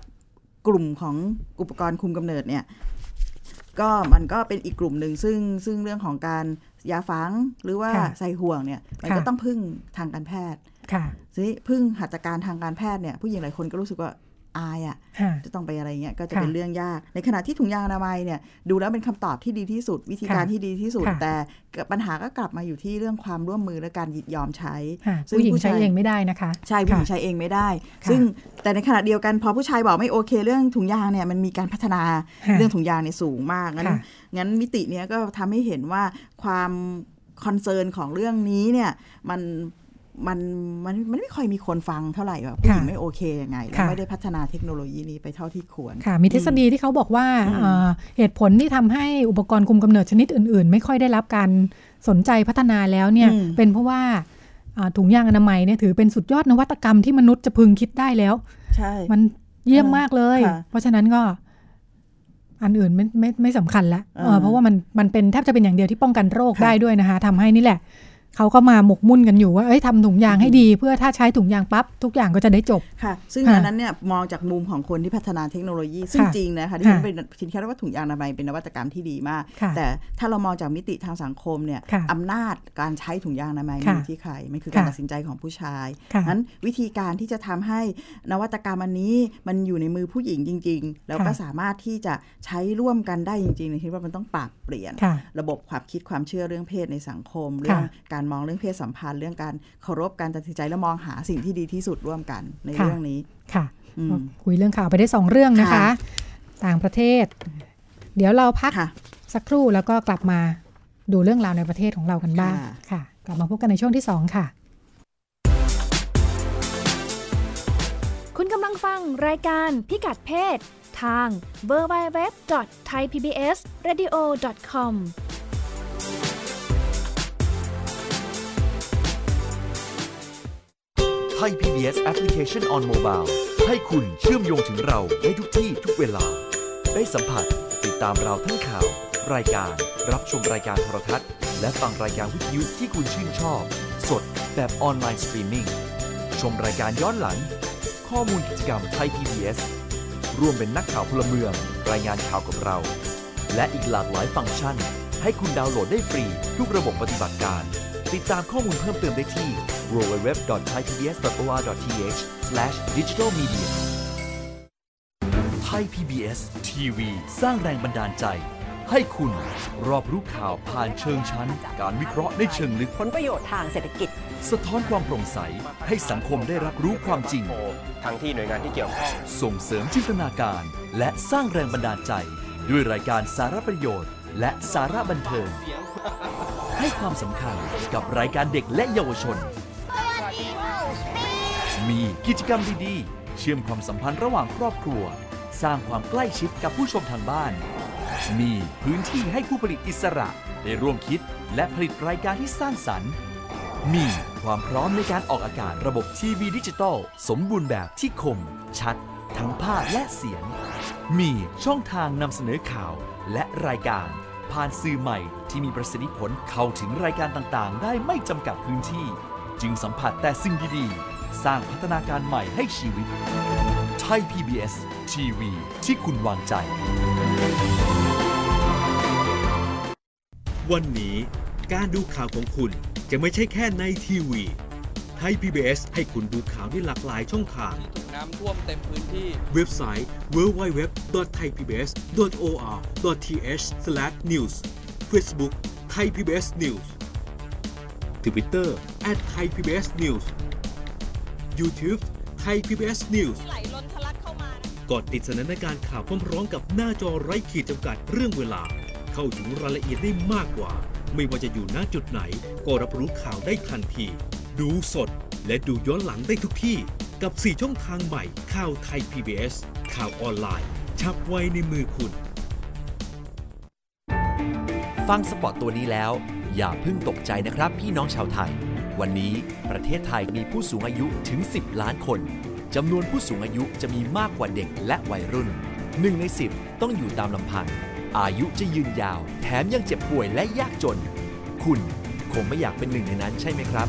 กลุ่มของอุปกรณ์คุมกำเนิดเนี่ย ก็มันก็เป็นอีกกลุ่มหนึ่งซึ่งซึ่งเรื่องของการ ยาฝังหรือว่าค่ะใส่ห่วงเนี่ยมันค่ะก็ต้องพึ่งทางการแพทย์ค่ะทีนี้พึ่งหัตถการทางการแพทย์เนี่ยผู้หญิงหลายคนก็รู้สึกว่า อายอะ่ะค่ะ จะต้องไปอะไรเงี้ยก็จะค่ะเป็นเรื่องยาก ในขณะที่ถุงยางอนามัยเนี่ยดูแล้วเป็นคำตอบที่ดีที่สุด วิธีการค่ะที่ดีที่สุดค่ะแต่ปัญหาก็กลับมาอยู่ที่เรื่องความร่วมมือและการยินยอมใช้ค่ะซึ่งผู้หญิงผู้ใช้ชายเองไม่ได้นะคะ ใช่ผู้หญิงค่ะใช้เองไม่ได้ค่ะซึ่งแต่ในขณะเดียวกันพอผู้ชายบอกไม่โอเค เรื่องถุงยางเนี่ยมันมีการพัฒนาค่ะเรื่องถุงยางเนี่ยสูงมากงั้นค่ะงั้นมิติเนี้ยก็ทำให้เห็นว่าความคอนเซิร์นของเรื่องนี้เนี่ยมัน มันมันมันไม่ค่อยมีคนฟังเท่าไหร่แบบผู้หญิงค่ะไม่โอเคยังไงแล้วค่ะไม่ได้พัฒนาเทคโนโลยีนี้ไปเท่าที่ควรค่ะ มีทฤษฎีที่เขาบอกว่าอืมเอ่อเหตุผลที่ทำให้อุปกรณ์คุมกำเนิดชนิดอื่น ๆ ไม่ค่อยได้รับการสนใจพัฒนาแล้วเนี่ยอืมเป็นเพราะว่าอ่าถุงยางอนามัยเนี่ยถือเป็นสุดยอดนวัตกรรมที่มนุษย์จะพึงคิดได้แล้วใช่มันเยี่ยมมากเลยค่ะเพราะฉะนั้นก็อันอื่นไม่ไม่ไม่สำคัญละอ่าเออเพราะว่ามันมันเป็นแทบจะเป็นอย่างเดียวที่ป้องกันโรคค่ะได้ด้วยนะคะทำให้นี่แหละ เขาก็มาหมกมุ่นกันอยู่ว่า เอ้ยทำถุงยางให้ดี เพื่อถ้าใช้ถุงยางปั๊บทุกอย่างก็จะได้จบ ค่ะ ซึ่งค่ะอันนั้นเนี่ยมองจากมุมของคนที่พัฒนาเทคโนโลยี ซึ่งค่ะจริงนะคะที่ฉันค่ะเป็นคิดแค่ว่าถุงยางอนามัยเป็นนวัตกรรมที่ดีมากค่ะแต่ถ้าเรามองจากมิติทางสังคมเนี่ยค่ะอำนาจการใช้ถุงยางอนามัยค่ะอยู่ที่ใคร มันคือการค่ะตัดสินใจของผู้ชายค่ะนั้นวิธีการที่จะทำให้นวัตกรรมอันนี้มันอยู่ในมือผู้หญิงจริง ๆ แล้วก็ค่ะสามารถที่จะใช้ร่วมกันได้จริงๆเนี่ยคิดว่ามันต้องปรับเปลี่ยนค่ะระบบความคิดความเชื่อเรื่องเพศในสังคมเรื่องค่ะการมองเรื่องเพศสัมพันธ์ เรื่องการเคารพการตัดสินใจและมองหาสิ่งที่ดีที่สุดร่วมกันในค่ะเรื่องนี้ค่ะอืมคุยเรื่องข่าวไปได้สองเรื่องนะคะค่ะต่างประเทศ เดี๋ยวเราพักค่ะสักครู่แล้วก็กลับมาดูเรื่องราวในประเทศของเรากันบ้างค่ะค่ะ กลับมาพบกันในช่วงที่สองค่ะ คุณกำลังฟังรายการพิกัดเพศทาง www.thaipbsradio.com ไทย PBS Application on Mobile ให้คุณเชื่อมโยงถึงเราได้ทุกที่ทุกเวลา ได้สัมผัสติดตามเราทั้งข่าว รายการ รับชมรายการโทรทัศน์ และฟังรายการวิทยุที่คุณชื่นชอบ สดแบบออนไลน์สตรีมมิ่งชมรายการย้อนหลัง ข้อมูลกิจกรรมไทย PBS ร่วมเป็นนักข่าวพลเมือง รายงานข่าวกับเรา และอีกหลากหลายฟังก์ชัน ให้คุณดาวน์โหลดได้ฟรีทุกระบบปฏิบัติการ ติดตามข้อมูลเพิ่มเติมได้ที่ www.thaipbs.or.th/digitalmedia ไทย PBS ทีวีสร้างแรงบันดาลใจ ให้คุณรอบรู้ข่าวผ่านเชิงชั้น การวิเคราะห์ในเชิงลึก ผลประโยชน์ทางเศรษฐกิจ สะท้อนความโปร่งใส ให้สังคมได้รับรู้ความจริง ทั้งที่หน่วยงานที่เกี่ยวข้อง ส่งเสริมจินตนาการ และสร้างแรงบันดาลใจ ด้วยรายการสาระประโยชน์ และสาระบันเทิงให้ความสำคัญกับรายการเด็กและเยาวชน มีกิจกรรมดีๆ เชื่อมความสัมพันธ์ระหว่างครอบครัว สร้างความใกล้ชิดกับผู้ชมทางบ้าน มีพื้นที่ให้ผู้ผลิตอิสระ ได้ร่วมคิดและผลิตรายการที่สร้างสรรค์ มีความพร้อมในการออกอากาศระบบทีวีดิจิตอลสมบูรณ์แบบที่คม ชัด ทั้งภาพและเสียง มีช่องทางนำเสนอข่าวและรายการ ผ่านสื่อใหม่ที่มีประสิทธิผลเข้าถึงรายการต่างๆ ได้ไม่จำกัดพื้นที่ จึงสัมผัสแต่สิ่งดีๆ สร้างพัฒนาการใหม่ให้ชีวิต ไทย PBS ทีวี ที่คุณวางใจ วันนี้การดูข่าวของคุณจะไม่ใช่แค่ในทีวีไทย PBS ให้คุณดูข่าวได้หลากหลายช่องทาง ถูกน้ำท่วมเต็มพื้นที่ เว็บไซต์ www.thaipbs.or.th/news Facebook Thai PBS News Twitter @thaipbsnews YouTube Thai PBS News ไหลล้นทะลักเข้ามากดติดสนันในการข่าวพร้อมๆกับหน้าจอไร้ขีดจำกัดเรื่องเวลา เข้าถึงรายละเอียดได้มากกว่า ไม่ว่าจะอยู่ณจุดไหน ก็รับรู้ข่าวได้ทันที ดูสด และดูย้อนหลังได้ทุกที่ กับ 4 ช่องทางใหม่ข่าวไทย PBS ข่าวออนไลน์ ชับไว้ในมือคุณ ฟังสปอตตัวนี้แล้ว อย่าเพิ่งตกใจนะครับพี่น้องชาวไทย วันนี้ประเทศไทยมีผู้สูงอายุถึง 10 ล้านคนจำนวนผู้สูงอายุจะมีมากกว่าเด็กและวัยรุ่น1ใน 10 ต้องอยู่ตามลำพัง อายุจะยืนยาว แถมยังเจ็บป่วยและยากจน คุณคงไม่อยากเป็นหนึ่งในนั้นใช่ไหมครับ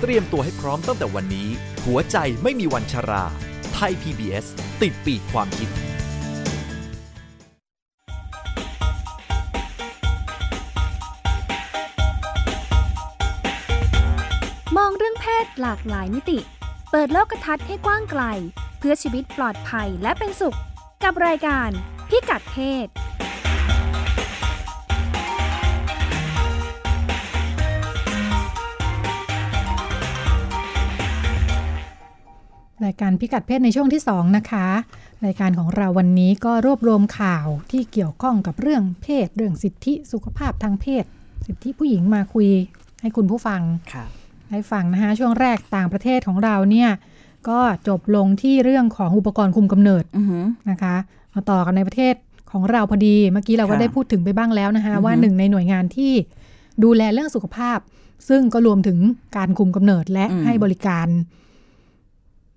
เตรียมตัวให้พร้อมตั้งแต่วันนี้ หัวใจไม่มีวันชรา ไทย PBS ติดปีกความคิด ศหลากหลายมิติ เปิดโลกทัศน์ให้กว้างไกล เพื่อชีวิตปลอดภัยและเป็นสุข กับรายการพิกัดเพศรายการพิกัดเพศในช่วงที่ 2 นะคะ รายการของเราวันนี้ก็รวบรวมข่าวที่เกี่ยวข้องกับเรื่องเพศ เรื่องสิทธิสุขภาพทางเพศ สิทธิผู้หญิงมาคุยให้คุณผู้ฟัง ค่ะได้ฟังนะคะช่วงแรกต่างประเทศของเราเนี่ยก็จบลงที่เรื่องของอุปกรณ์คุมกำเนิดอือหือนะคะมาต่อกันในประเทศของเราพอดี เมื่อกี้เราก็ค่ะได้พูดถึงไปบ้างแล้วนะคะอือฮึว่าหนึ่งในหน่วยงานที่ดูแลเรื่องสุขภาพ ซึ่งก็รวมถึงการคุมกำเนิดและให้บริการ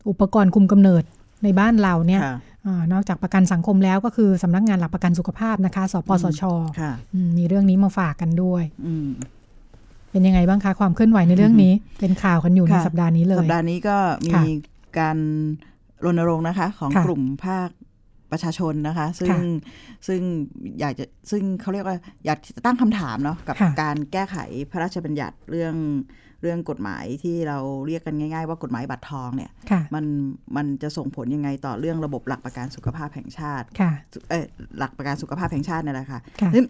อุปกรณ์คุมกำเนิดในบ้านเราเนี่ยค่ะอานอกจากประกันสังคมแล้วก็คือสำนักงานหลักประกันสุขภาพนะคะ สปสชค่ะอืมมีเรื่องนี้มาฝากกันด้วยอืม เป็นยังไงบ้างคะความเคลื่อนไหวในเรื่องนี้ เป็นข่าวกันอยู่ในค่ะสัปดาห์นี้เลย สัปดาห์นี้ก็มีค่ะการรณรงค์นะคะ ของค่ะกลุ่มภาคประชาชนนะคะ ซึ่งค่ะซึ่งอยากจะซึ่งเขาเรียกว่าอยากจะตั้งคำถามเนาะกับค่ะการแก้ไขพระราชบัญญัติเรื่องเรื่องกฎหมายที่เราเรียกกันง่าย ๆ ว่ากฎหมายบัตรทองเนี่ยค่ะมันมันจะส่งผลยังไงต่อเรื่องระบบหลักประกันสุขภาพแห่งชาติค่ะเออหลักประกันสุขภาพแห่งชาติเนี่ยแหละค่ะค่ะงั้น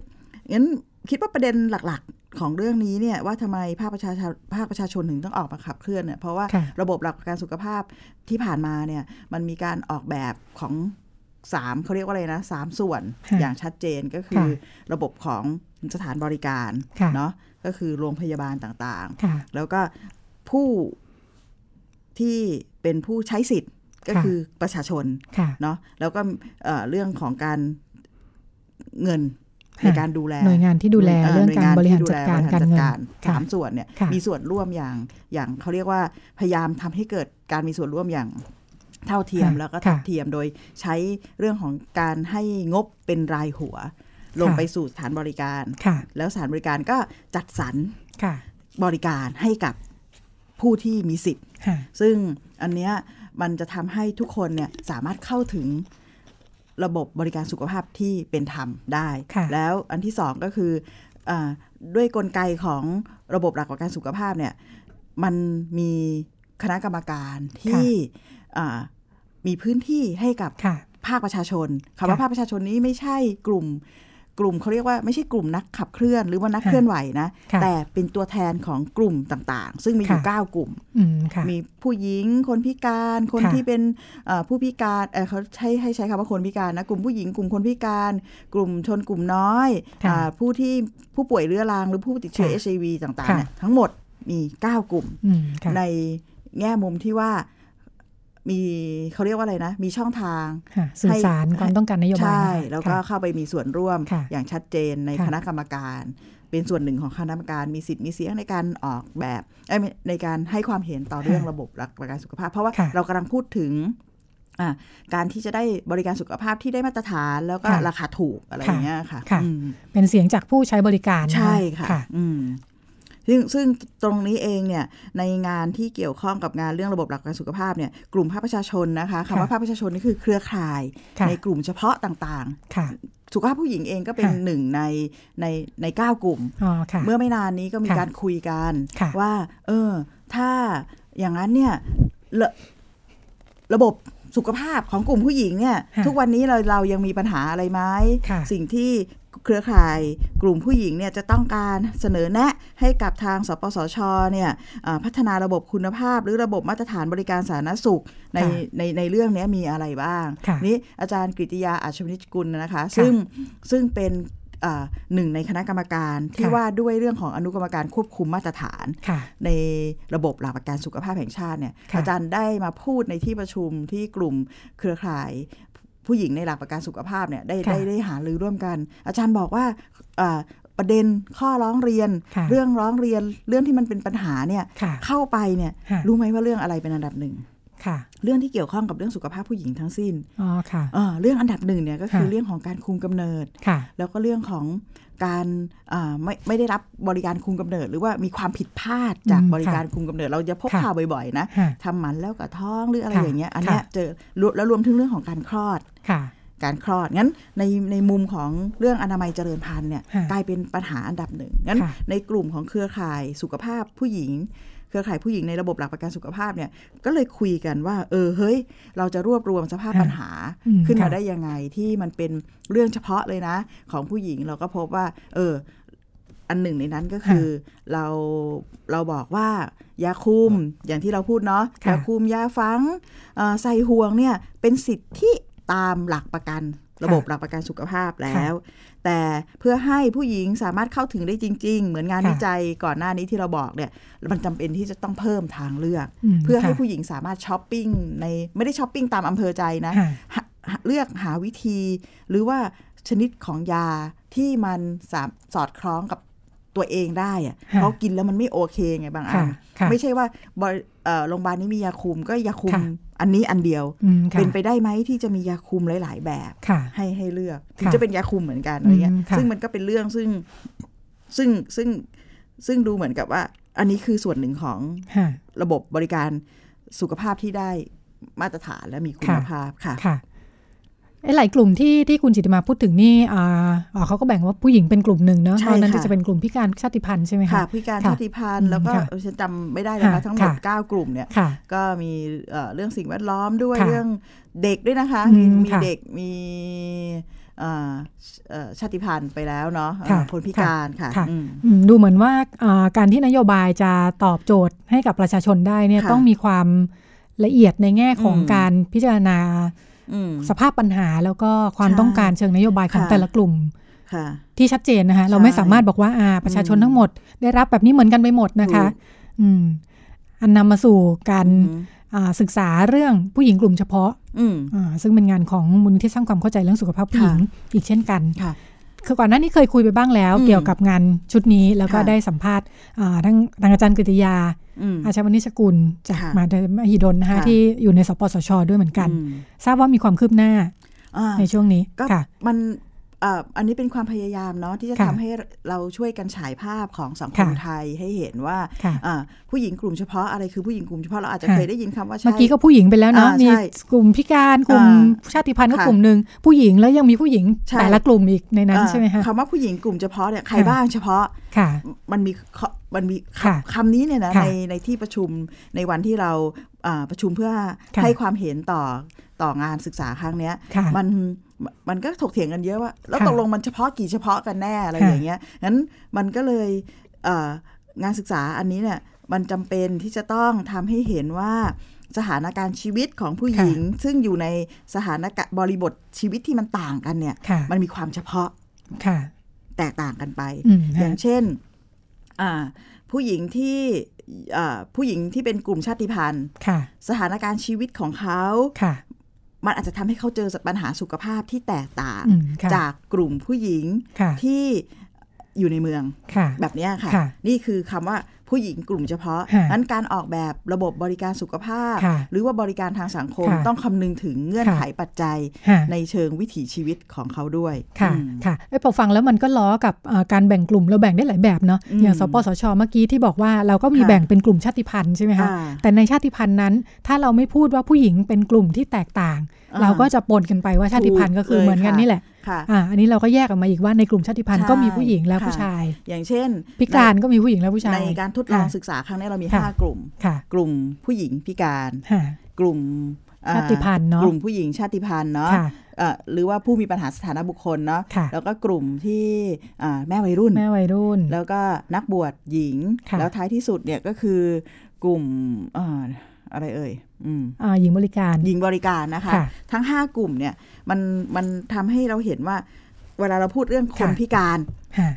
งั้นคิดว่าประเด็นหลักๆ ของเรื่องนี้เนี่ยว่าทำไมภาคประชาชนภาคประชาชนถึงต้องออกมาขับเคลื่อนเนี่ยเพราะว่าค่ะระบบหลักประกันสุขภาพที่ผ่านมาเนี่ยมันมีการออกแบบของสามเขาเรียกว่าอะไรนะสามส่วนค่ะอย่างชัดเจนก็คือค่ะระบบของสถานบริการค่ะเนาะก็คือโรงพยาบาลต่างค่ะๆแล้วก็ผู้ที่เป็นผู้ใช้สิทธิ์ก็ค่ะคือประชาชนค่ะเนาะแล้วก็เอ่อเรื่องของการเงินค่ะ ในการดูแลหน่วยงานที่ดูแลเรื่องการบริหารจัดการหน่วยงการที่เงินดูแลบริหารจัดค่ะสามส่วนเนี่ยค่ะมีส่วนร่วมอย่างอย่างเขาเรียกว่าพยายามทำให้เกิดการมีส่วนร่วมอย่างเท่าเทียมค่ะแล้วก็ค่ะทัดเทียมโดยใช้เรื่องของการให้งบเป็นรายหัว ลงค่ะไปสู่สถานบริการค่ะแล้วสถานบริการก็จัดสรรค่ะบริการให้กับผู้ที่มีสิทธิ์ค่ะซึ่งอันเนี้ยมันจะทำให้ทุกคนเนี่ยสามารถเข้าถึง ระบบบริการสุขภาพที่เป็นธรรมได้ค่ะแล้วอันที่สองก็คืออาด้วยกลไกของระบบหลักประกันสุขภาพเนี่ยมันมีคณะกรรมการที่อ่ามีพื้นที่ให้กับค่ะภาคประชาชนคำว่าค่ะภาคประชาชนนี้ไม่ใช่กลุ่ม กลุ่มเขาเรียกว่าไม่ใช่กลุ่มนักขับเคลื่อนหรือว่านักค่ะเคลื่อนไหวนะค่ะแต่เป็นตัวแทนของกลุ่มต่างๆ ซึ่งมีอยู่ค่ะ9กลุ่มอืมค่ะมีผู้หญิงคนพิการคนค่ะที่เป็นเอ่อผู้พิการเอ่อเขาใช้ให้ใช้คำว่าคนพิการนะกลุ่มผู้หญิงกลุ่มคนพิการ กลุ่มชนกลุ่มน้อยค่ะอ่าผู้ที่ผู้ป่วยเรื้อรังหรือผู้ติดเชื้อค่ะ HIV ต่างๆค่ะเนี่ยทั้งหมดมี 9 กลุ่มอืมค่ะในแง่มุมที่ว่า มีเขาเรียกว่าอะไรนะ มีช่องทางค่ะสื่อสารให้ความต้องการนโยบายใช่นะคะแล้วก็ค่ะเข้าไปมีส่วนร่วมค่ะอย่างชัดเจนในค่ะคณะกรรมการ เป็นส่วนหนึ่งของคณะกรรมการมีสิทธิ์มีเสียงในการออกแบบเอ้ยไม่ในการให้ความเห็นต่อเรื่องระบบหลักประกันสุขภาพ เพราะว่าค่ะเรากำลังพูดถึงอ่าการที่จะได้บริการสุขภาพที่ได้มาตรฐานแล้วก็ค่ะราคาถูกอะไรอย่างเงี้ยค่ะค่ะอืมเป็นเสียงจากผู้ใช้บริการนใช่ค่ะค่ะอืม ซึ่งซึ่งตรงนี้เองเนี่ยในงานที่เกี่ยวข้องกับงานเรื่องระบบหลักประกันสุขภาพเนี่ยกลุ่มภาคประชาชนนะคะคำว่าภาคประชาชนนี่คือเครือข่ายค่ะในกลุ่มเฉพาะต่างค่ะๆสุขภาพผู้หญิงเองก็เป็นค่ะหนึ่งในในในเก้ากลุ่มอ๋อค่ะเมื่อไม่นานนี้ก็มีค่ะการคุยกันค่ะว่า เออ ถ้าอย่างนั้นเนี่ยระระบบสุขภาพของกลุ่มผู้หญิงเนี่ยค่ะทุกวันนี้เราเรายังมีปัญหาอะไรไหมค่ะสิ่งที่ เครือข่ายกลุ่มผู้หญิงเนี่ยจะต้องการเสนอแนะให้กับทางสปสชเนี่ยอ่าพัฒนาระบบคุณภาพ หรือระบบมาตรฐานบริการสาธารณสุขในค่ะในในเรื่องเนี้ยมีอะไรบ้างค่ะนี่อาจารย์กฤติยาอาชวนิชกุลนะคะ ซึ่งซึ่งเป็นอ่าหนึ่งในคณะกรรมการที่ค่ะว่าด้วยเรื่องของอนุกรรมการควบคุมมาตรฐานค่ะในระบบหลักประกันสุขภาพแห่งชาติเนี่ยค่ะอาจารย์ได้มาพูดในที่ประชุมที่กลุ่มเครือข่าย ผู้หญิงในหลักประกันสุขภาพเนี่ยได้ค่ะได้ได้หารือร่วมกัน อาจารย์บอกว่าอ่าประเด็นข้อร้องเรียนค่ะเรื่องร้องเรียนเรื่องที่มันเป็นปัญหาเนี่ยค่ะเข้าไปเนี่ยค่ะรู้ไหมว่าเรื่องอะไรเป็นอันดับหนึ่งค่ะเรื่องที่เกี่ยวข้องกับเรื่องสุขภาพผู้หญิงทั้งสิ้นอ๋อค่ะเออเรื่องอันดับหนึ่งเนี่ยก็คือค่ะเรื่องของการคุมกำเนิดค่ะแล้วก็เรื่องของการอ่าไม่ไม่ได้รับบริการคุมกำเนิด หรือว่ามีความผิดพลาดจากอืมบริการคุมกำเนิด เราจะพบค่ะข่าวบ่อยๆนะค่ะทำหมันแล้วกับท้องหรืออะไรค่ะอย่างเงี้ยอันเนี้ยค่ะเจอรวมแล้วรวมถึงเรื่องของการคลอดค่ะ การคลอด งั้นในในมุมของเรื่องอนามัยเจริญพันธุ์เนี่ยค่ะกลายเป็นปัญหาอันดับหนึ่ง งั้นค่ะในกลุ่มของเครือข่ายสุขภาพผู้หญิง เครือข่ายผู้หญิงในระบบหลักประกันสุขภาพเนี่ย ก็เลยคุยกันว่า เออ เฮ้ย เราจะรวบรวมสภาพค่ะปัญหาอืมขึ้นมาค่ะได้ยังไงที่มันเป็นเรื่องเฉพาะเลยนะ ของผู้หญิงเราก็พบว่า เออ อันหนึ่งในนั้นก็คือเราเราบอกว่ายาคุมอย่างที่เราพูดเนาะค่ะยาคุมยาฟังเอ่อใส่ห่วงเนี่ยเป็นสิทธิ ตามหลักประกันระบบหลักประกันสุขภาพแล้ว แต่เพื่อให้ผู้หญิงสามารถเข้าถึงได้จริง ๆ เหมือนงานค่ะวิจัยก่อนหน้านี้ที่เราบอกเนี่ยมันจำเป็นที่จะต้องเพิ่มทางเลือกมเพื่อให้ค่ะผู้หญิงสามารถช้อปปิ้งในไม่ได้ช้อปปิ้งตามอำเภอใจนะค่ะหาหาเลือกหาวิธี หรือว่าชนิดของยาที่มันสามสอดคล้องกับ ตัวเองได้อะค่ะเพราะกินแล้วมันไม่โอเคไงบางอัค่ะนค่ะไม่ใช่ว่าบริเอ่อโรงพยาบาลนี้มียาคุมก็ยาคุมค่ะอันนี้อันเดียวอืมค่ะเป็นไปได้ไหมที่จะมียาคุมหลาย ๆ แบบค่ะให้ให้เลือกถึงค่ะจะเป็นยาคุมเหมือนกันอะไรเงี้ยอืมค่ะซึ่งมันก็เป็นเรื่องซึ่งซึ่งซึ่งซึ่งดูเหมือนกับว่า อันนี้คือส่วนหนึ่งของค่ะระบบบริการสุขภาพที่ได้มาตรฐานและมีคุณค่ะภาพค่ะค่ะ ไอ้หลายกลุ่มที่ที่คุณจิตติมาพูดถึงนี่อ่าอ๋อเขาก็แบ่งว่าผู้หญิงเป็นกลุ่มหนึ่งเนาะใช่ตอนนั้นค่ะที่จะเป็นกลุ่มพิการชาติพันธุ์ใช่ไหมค่ะคะพิการค่ะชาติพันอืธุ์มแล้วก็ค่ะเออฉันจำไม่ได้แล้วค่ะนะทั้งหมดค่ะ9กลุ่มเนี่ยค่ะก็มีเอ่อเรื่องสิ่งแวดล้อมด้วยค่ะเรื่องเด็กด้วยนะคะอืมีมมีค่ะเด็กมีเอ่อเอ่อชาติพันธุ์ไปแล้วเนาะค่ะเอ่อคนพิการค่ะค่ะอืมอืมดูเหมือนว่าอ่าการที่นโยบายจะตอบโจทย์ให้กับประชาชนได้เนี่ยค่ะต้องมีความละเอียดในแง่ของอืมการพิจารณาอืม สภาพปัญหาแล้วก็ความใช่ต้องการเชิงนโยบายของค่ะแต่ละกลุ่มค่ะที่ชัดเจนนะคะ เราใช่ไม่สามารถบอกว่าอ่าประชาชนทั้งหมด ได้รับแบบนี้เหมือนกันไปหมดนะคะถูกอืม อันนำมาสู่การอืมอ่าศึกษาเรื่องผู้หญิงกลุ่มเฉพาะอืมอ่าซึ่งเป็นงานของมูลนิธิสร้างความเข้าใจเรื่องสุขภาพผู้หญิงอีกเช่นกัน ค่ะคือก่อนหน้านี้เคยคุยไปบ้างแล้วอืมเกี่ยวกับงานชุดนี้แล้วก็ค่ะได้สัมภาษณ์อ่าทั้งทางอาจารย์กฤติยาอืมอาชาวนิชกุลจากค่ะมหาวิทยาลัยมหิดลนะคะค่ะที่อยู่ในสปสชด้วยเหมือนกันอืมทราบว่ามีความคืบหน้าอ่าในช่วงนี้ก็ค่ะมันเอ่ออันนี้เป็นความพยายามเนาะที่จะค่ะทำให้เราช่วยกันฉายภาพของสังคมค่ะไทยให้เห็นว่าค่ะอ่าผู้หญิงกลุ่มเฉพาะอะไรคือผู้หญิงกลุ่มเฉพาะเราอาจจะค่ะเคยได้ยินคำว่าใช่เมื่อกี้ก็ผู้หญิงไปแล้วเนาะอ่ามีใช่กลุ่มพิการกลุ่มอ่าชาติพันธุ์ก็ค่ะกลุ่มหนึ่งผู้หญิงแล้วยังมีผู้หญิงใช่แต่ละกลุ่มอีกในนั้นอ่าใช่ไหมคะคำว่าผู้หญิงกลุ่มเฉพาะเนี่ยใครค่ะบ้างเฉพาะค่ะมันมีข้อมันมีคำค่ะคำนี้เนี่ยนะค่ะในในที่ประชุมในวันที่เราอ่าประชุมเพื่อค่ะให้ความเห็นต่อต่องานศึกษาครั้งเนี้ยค่ะมัน มันก็ถกเถียงกันเยอะว่า แล้วค่ะตกลงมันเฉพาะกี่เฉพาะกันแน่อะไรค่ะอย่างเงี้ยงั้นมันก็เลยเอ่องานศึกษาอันนี้เนี่ยมันจำเป็นที่จะต้องทำให้เห็นว่าสถานการณ์ชีวิตของผู้หญิง ซึ่งอยู่ในสถานการณ์บริบทชีวิตที่มันต่างกันเนี่ยค่ะมันมีความเฉพาะค่ะ แตกต่างกันไปอืมอย่างฮะเช่นอ่าผู้หญิงที่อ่าผู้หญิงที่เป็นกลุ่มชาติพันธุ์ค่ะสถานการณ์ชีวิตของเขาค่ะ มันอาจจะทำให้เขาเจอปัญหาสุขภาพที่แตกต่างอืมค่ะจากกลุ่มผู้หญิงค่ะที่อยู่ในเมืองค่ะแบบเนี้ยค่ะค่ะ นี่คือคำว่า ผู้หญิงกลุ่มเฉพาะค่ะนั้นการออกแบบระบบบริการสุขภาพค่ะหรือว่าบริการทางสังคมค่ะต้องคำนึงถึงเงื่อนค่ะไขปัจจัยค่ะในเชิงวิถีชีวิตของเขาด้วยค่ะอืมค่ะไอ้ยพอฟังแล้วมันก็ล้อกับเอ่อการแบ่งกลุ่มเราแบ่งได้หลายแบบเนาะอืมอย่างสปสชเมื่อกี้ที่บอกว่าเราก็มีค่ะแบ่งเป็นกลุ่มชาติพันธุ์ใช่ไหมคะอ่าแต่ในชาติพันธุ์นั้น ถ้าเราไม่พูดว่าผู้หญิงเป็นกลุ่มที่แตกต่างอ่าเราก็จะปนกันไปว่าชาติพันธุ์ก็คือถูกเลยเหมือนกันค่ะนี่แหละ ค่ะอ่าอันนี้เราก็แยกออกมาอีกว่าในกลุ่มชาติพันธุ์ใช่ก็มีผู้หญิงและค่ะผู้ชาย อย่างเช่น พิการก็มีผู้หญิงและผู้ชาย ในการทดลองค่ะศึกษาครั้งนี้เรามีค่ะ5กลุ่มค่ะกลุ่มผู้หญิงพิการค่ะกลุ่มอ่ชาติพันธุ์เนอะกลุ่มผู้หญิงชาติพันธุ์เนาะค่ะเอ่อหรือว่าผู้มีปัญหาสถานะบุคคลเนาะค่ะแล้วก็กลุ่มที่อ่าแม่วัยรุ่น แม่วัยรุ่น แล้วก็นักบวชหญิงค่ะแล้วท้ายที่สุดเนี่ยก็คือกลุ่ม อ่าอะไรเอ่ยอืมอ่าหญิงบริการหญิงบริการนะคะค่ะทั้ง 5 กลุ่มเนี่ยมันมันทำให้เราเห็นว่า เวลาเราพูดเรื่องคนค่ะพิการค่ะ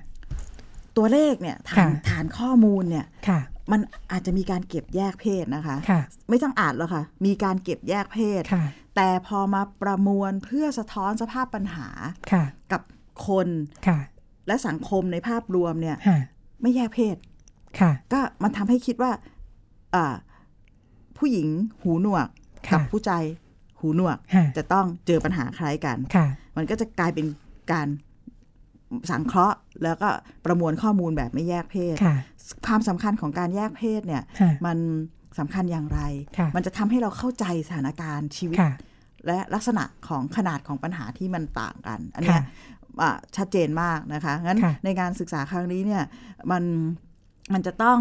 ตัวเลขเนี่ยฐานค่ะฐานข้อมูลเนี่ยค่ะมันอาจจะมีการเก็บแยกเพศนะคะค่ะไม่ต้องอ่านหรอกค่ะ มีการเก็บแยกเพศค่ะแต่พอมาประมวลเพื่อสะท้อนสภาพปัญหาค่ะกับคนค่ะและสังคมในภาพรวมเนี่ยค่ะไม่แยกเพศค่ะก็มันทำให้คิดว่าอ่า ผู้หญิงหูหนวกค่ะกัผู้ชายหูหนวกค่ะจะต้องเจอปัญหาคล้ายกันค่ะมันก็จะกลายเป็นการสังเคราะห์แล้วก็ประมวลข้อมูลแบบไม่แยกเพศค่ะความสำคัญของการแยกเพศเนี่ยค่ะมันสำคัญอย่างไรค่ะมันจะทำให้เราเข้าใจสถานการณ์ชีวิตค่ะและลักษณะของขนาดของปัญหาที่มันต่างกัน อันเนี้ยค่ะอะชัดเจนมากนะคะ งั้นค่ะในการศึกษาครั้งนี้เนี่ยมันมันจะต้อง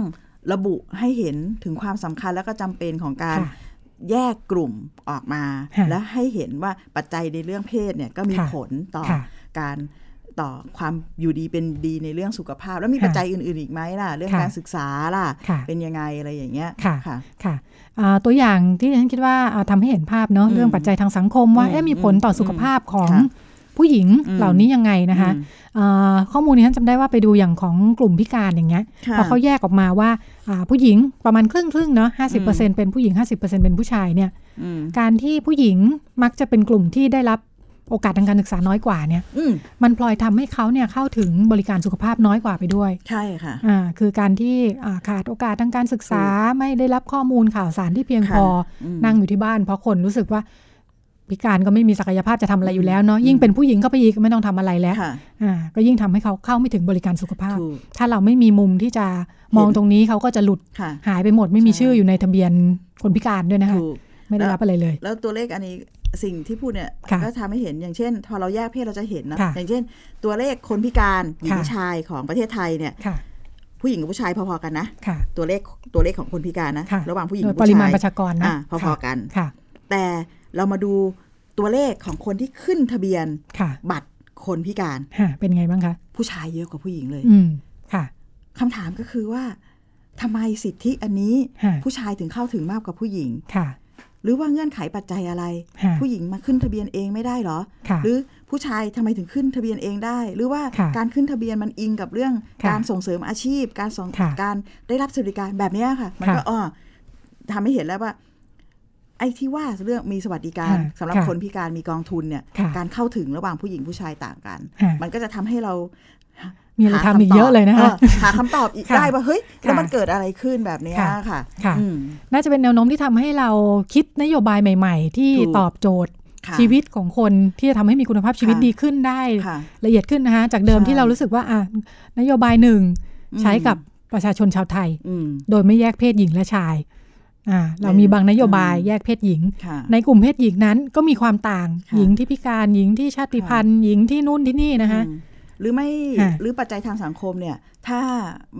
ระบุให้เห็นถึงความสำคัญและก็จำเป็นของการค่ะแยกกลุ่มออกมาค่ะและให้เห็นว่าปัจจัยในเรื่องเพศเนี่ยก็มีค่ะผลต่อค่ะการต่อความอยู่ดีเป็นดีในเรื่องสุขภาพ แล้วมีค่ะปัจจัยอื่น ๆ อีกไหมล่ะ เรื่องค่ะการศึกษาล่ะค่ะ เป็นยังไงอะไรอย่างเงี้ยค่ะค่ะค่ะอ่าตัวอย่างที่ดิฉันคิดว่าอ่าทำให้เห็นภาพเนาะอืมเรื่องปัจจัยทางสังคมว่าอืมเอ๊ะมีผลต่อสุขภาพของค่ะผู้หญิงอืมเหล่านี้ยังไงนะคะอืมอ่าข้อมูลนี้ฉันจำได้ว่าไปดูอย่างของกลุ่มพิการอย่างเงี้ยค่ะพอเขาแยกออกมาว่าอ่า ผู้หญิงประมาณครึ่งครึ่งๆเนาะห้าสิบเปอร์เซ็นเป็นผู้หญิงห้าสิบเปอร์เซ็นเป็นผู้ชายเนี่ยอืมการที่ผู้หญิงมักจะเป็นกลุ่มที่ได้รับโอกาสทางการศึกษาน้อยกว่าเนี่ยอืมมันพลอยทำให้เขาเนี่ยเข้าถึงบริการสุขภาพน้อยกว่าไปด้วย ใช่ค่ะอ่าคือการที่อ่าขาดโอกาสทางการศึกษาไม่ได้รับข้อมูลข่าวสารที่เพียงพอค่ะอืมนั่งอยู่ที่บ้าน เพราะคนรู้สึกว่า พิการก็ไม่มีศักยภาพจะทำอะไรอยู่แล้วเนาะอืมยิ่งเป็นผู้หญิงก็ไปอีกไม่ต้องทำอะไรแล้วค่ะอ่าก็ยิ่งทำให้เขาเข้าไม่ถึงบริการสุขภาพถูกถ้าเราไม่มีมุมที่จะมองเห็นตรงนี้เขาก็จะหลุดค่ะหายไปหมดไม่มีใช่ชื่ออยู่ในทะเบียนคนพิการด้วยนะคะถูกไม่ได้รับอะไรเลย แล้วตัวเลขอันนี้สิ่งที่พูดเนี่ยค่ะก็ทำให้เห็นอย่างเช่น พอเราแยกเพศเราจะเห็นนะค่ะอย่างเช่น ตัวเลขคนพิการหญิงค่ะชายของประเทศไทยเนี่ยค่ะผู้หญิงกับผู้ชายพอๆกันนะค่ะตัวเลขตัวเลขของคนพิการนะค่ะระหว่างผู้หญิงโดกัยบปผู้ริชายมาณประชากรนะอ่าพอๆกันค่ะแต่ เรามาดูตัวเลขของคนที่ขึ้นทะเบียนค่ะบัตรคนพิการฮะเป็นไงบ้างคะ ผู้ชายเยอะกว่าผู้หญิงเลย อืมค่ะคำถามก็คือว่าทำไมสิทธิอันนี้ฮะผู้ชายถึงเข้าถึงมากกว่าผู้หญิงค่ะ หรือว่าเงื่อนไขปัจจัยอะไรฮะผู้หญิงมาขึ้นทะเบียนเองไม่ได้เหรอค่ะหรือผู้ชายทำไมถึงขึ้นทะเบียนเองได้ หรือว่าค่ะการขึ้นทะเบียนมันอิงกับเรื่องค่ะการส่งเสริมอาชีพ การส่งค่ะการได้รับสวัสดิการแบบเนี้ยค่ะ มันก็ค่ะอ๋อทำให้เห็นแล้วว่า อ้ที่ว่าเรื่องมีสวัสดิการค่ะสำหรับค่ะคนพิการมีกองทุนเนี่ยค่ะการเข้าถึงระหว่างผู้หญิงผู้ชายต่างกันค่ะมันก็จะทำให้เรามีอะไรหาทำอีกคำตบเยอะเลยนะคะออหาคำตอบอีกค่ะได้ว่าเฮ้ยแล้วค่ะมันเกิดอะไรขึ้นแบบเนี้ยค่ะค่ะค่ะอืมน่าจะเป็นแนวโน้มที่ทำให้เราคิดนโยบายใหม่ ๆ ที่ถูกตอบโจทย์ค่ะชีวิตของคนที่จะทำให้มีคุณภาพชีวิตค่ะดีขึ้นได้ค่ะละเอียดขึ้นนะคะจากเดิมใช่ที่เรารู้สึกว่าอะนโยบายหนึ่งอืมใช้กับประชาชนชาวไทยอืมโดยไม่แยกเพศหญิงและชายอ่า เรามีบางนโยบายแยกเพศหญิงค่ะในกลุ่มเพศหญิงนั้นก็มีความต่างค่ะหญิงที่พิการหญิงที่ชาติพันธุ์หญิงที่นู่นที่นี่นะคะอืมหรือไม่ค่ะหรือปัจจัยทางสังคมเนี่ยถ้า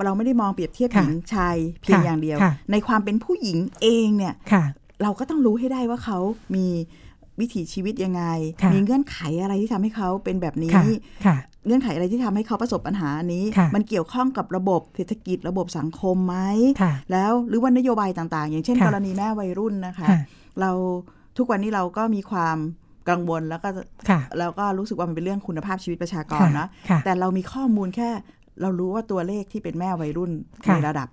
เราไม่ได้มองเปรียบเทียบหค่ะญิงชายเพียงค่ะอย่างเดียวค่ะในความเป็นผู้หญิงเองเนี่ยค่ะเราก็ต้องรู้ให้ได้ว่าเขามีวิถีชีวิตยังไงค่ะมีเงื่อนไขอะไรที่ทำให้เขาเป็นแบบนี้ค่ะค่ะ เงื่อนไขอะไรที่ทำให้เขาประสบปัญหานี้ค่ะมันเกี่ยวข้องกับระบบเศรษฐกิจระบบสังคมไหมค่ะแล้วหรือว่านโยบายต่างๆ อย่างเช่นค่ะกรณีแม่วัยรุ่นนะคะค่ะเราทุกวันนี้เราก็มีความกังวลแล้วก็ค่ะแล้วก็รู้สึกว่ามันเป็นเรื่องคุณภาพชีวิตประชากรค่ะนะค่ะแต่เรามีข้อมูลแค่เรารู้ว่าตัวเลขที่เป็นแม่วัยรุ่นค่ะในระดับ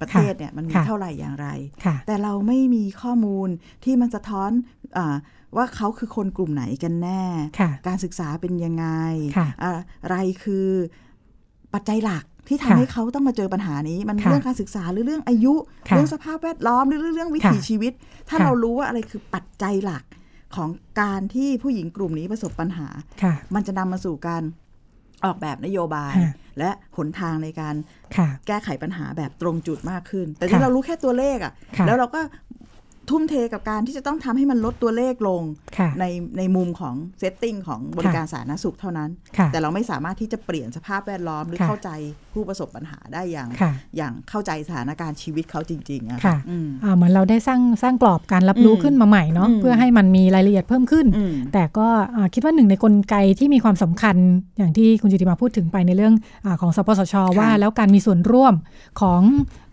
ประเทศเนี่ยมันมีค่ะเท่าไหร่อย่างไรค่ะแต่เราไม่มีข้อมูลที่มันสะท้อนอา ว่าเขาคือคนกลุ่มไหนกันแน่ค่ะการศึกษาเป็นยังไงค่ะอ่าอะไรคือปัจจัยหลักที่ค่ะทำให้เขาต้องมาเจอปัญหานี้ มันค่ะเรื่องการศึกษาหรือเรื่องอายุค่ะเรื่องสภาพแวดล้อมหรือเรื่องวิถีค่ะชีวิต ถ้าค่ะเรารู้ว่าอะไรคือปัจจัยหลักของการที่ผู้หญิงกลุ่มนี้ประสบปัญหาค่ะมันจะนำมาสู่การออกแบบนโยบายค่ะและหนทางในการค่ะแก้ไขปัญหาแบบตรงจุดมากขึ้น แต่ค่ะที่เรารู้แค่ตัวเลขอะค่ะ แล้วเราก็ ทุ่มเทกับการที่จะต้องทำให้มันลดตัวเลขลงค่ะในในมุมของเซตติ้งของบริการสาธารณสุขเท่านั้นค่ะแต่เราไม่สามารถที่จะเปลี่ยนสภาพแวดล้อมหรือค่ะเข้าใจผู้ประสบปัญหาได้อย่างค่ะอย่างเข้าใจสถานการณ์ชีวิตเขาจริงๆอะค่ะอืมอ่าเหมือนเราได้สร้างสร้างกรอบการรับรู้อืมขึ้นมาใหม่เนาะอืมเพื่อให้มันมีรายละเอียดเพิ่มขึ้นอืมแต่ก็อ่าคิดว่าหนึ่งในกลไกที่มีความสำคัญอย่างที่คุณจิติมาพูดถึงไปในเรื่องอาของสปสชว่า แล้วการมีส่วนร่วมของ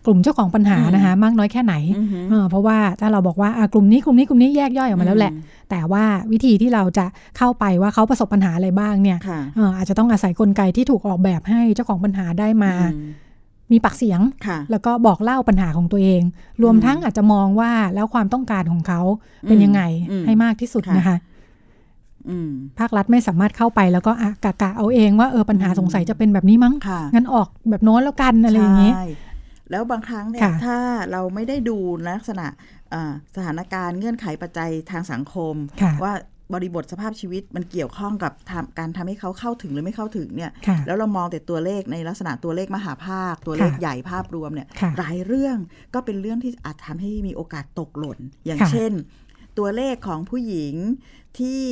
กลุ่มเจ้าของปัญหาอืมนะคะมากน้อยแค่ไหนอือหือเออเพราะว่าถ้าเราบอกว่าอ่ากลุ่มนี้กลุ่มนี้กลุ่มนี้แยกย่อยออกมาแล้วแหละ แต่ว่าวิธีที่เราจะเข้าไปว่าเขาประสบปัญหาอะไรบ้างเนี่ยค่ะเอออาจจะต้องอาศัยกลไกที่ถูกออกแบบให้เจ้าของปัญหาได้มาอืมมีปากเสียงค่ะแล้วก็บอกเล่าปัญหาของตัวเอง รวมอืมทั้งอาจจะมองว่าแล้วความต้องการของเขาเป็นยังไงอืมให้มากที่สุดค่ะนะคะอืมภาครัฐไม่สามารถเข้าไปแล้วก็อะกะกะเอาเองว่าเออปัญหาอืมสงสัยจะเป็นแบบนี้มั้งค่ะงั้นออกแบบโน้นแล้วกันอะไรอย่างนี้ใช่ แล้วบางครั้งเนี่ยค่ะถ้าเราไม่ได้ดูลักษณะอ่าสถานการณ์เงื่อนไขปัจจัยทางสังคมค่ะว่าบริบทสภาพชีวิตมันเกี่ยวข้องกับทำการทำให้เขาเข้าถึงหรือไม่เข้าถึงเนี่ยค่ะแล้วเรามองแต่ตัวเลขในลักษณะตัวเลขมหาภาค ตัวเลขค่ะใหญ่ภาพรวมเนี่ยค่ะหลายเรื่องก็เป็นเรื่องที่อาจทำให้มีโอกาสตกหล่น อย่างค่ะเช่น ตัวเลขของผู้หญิงที่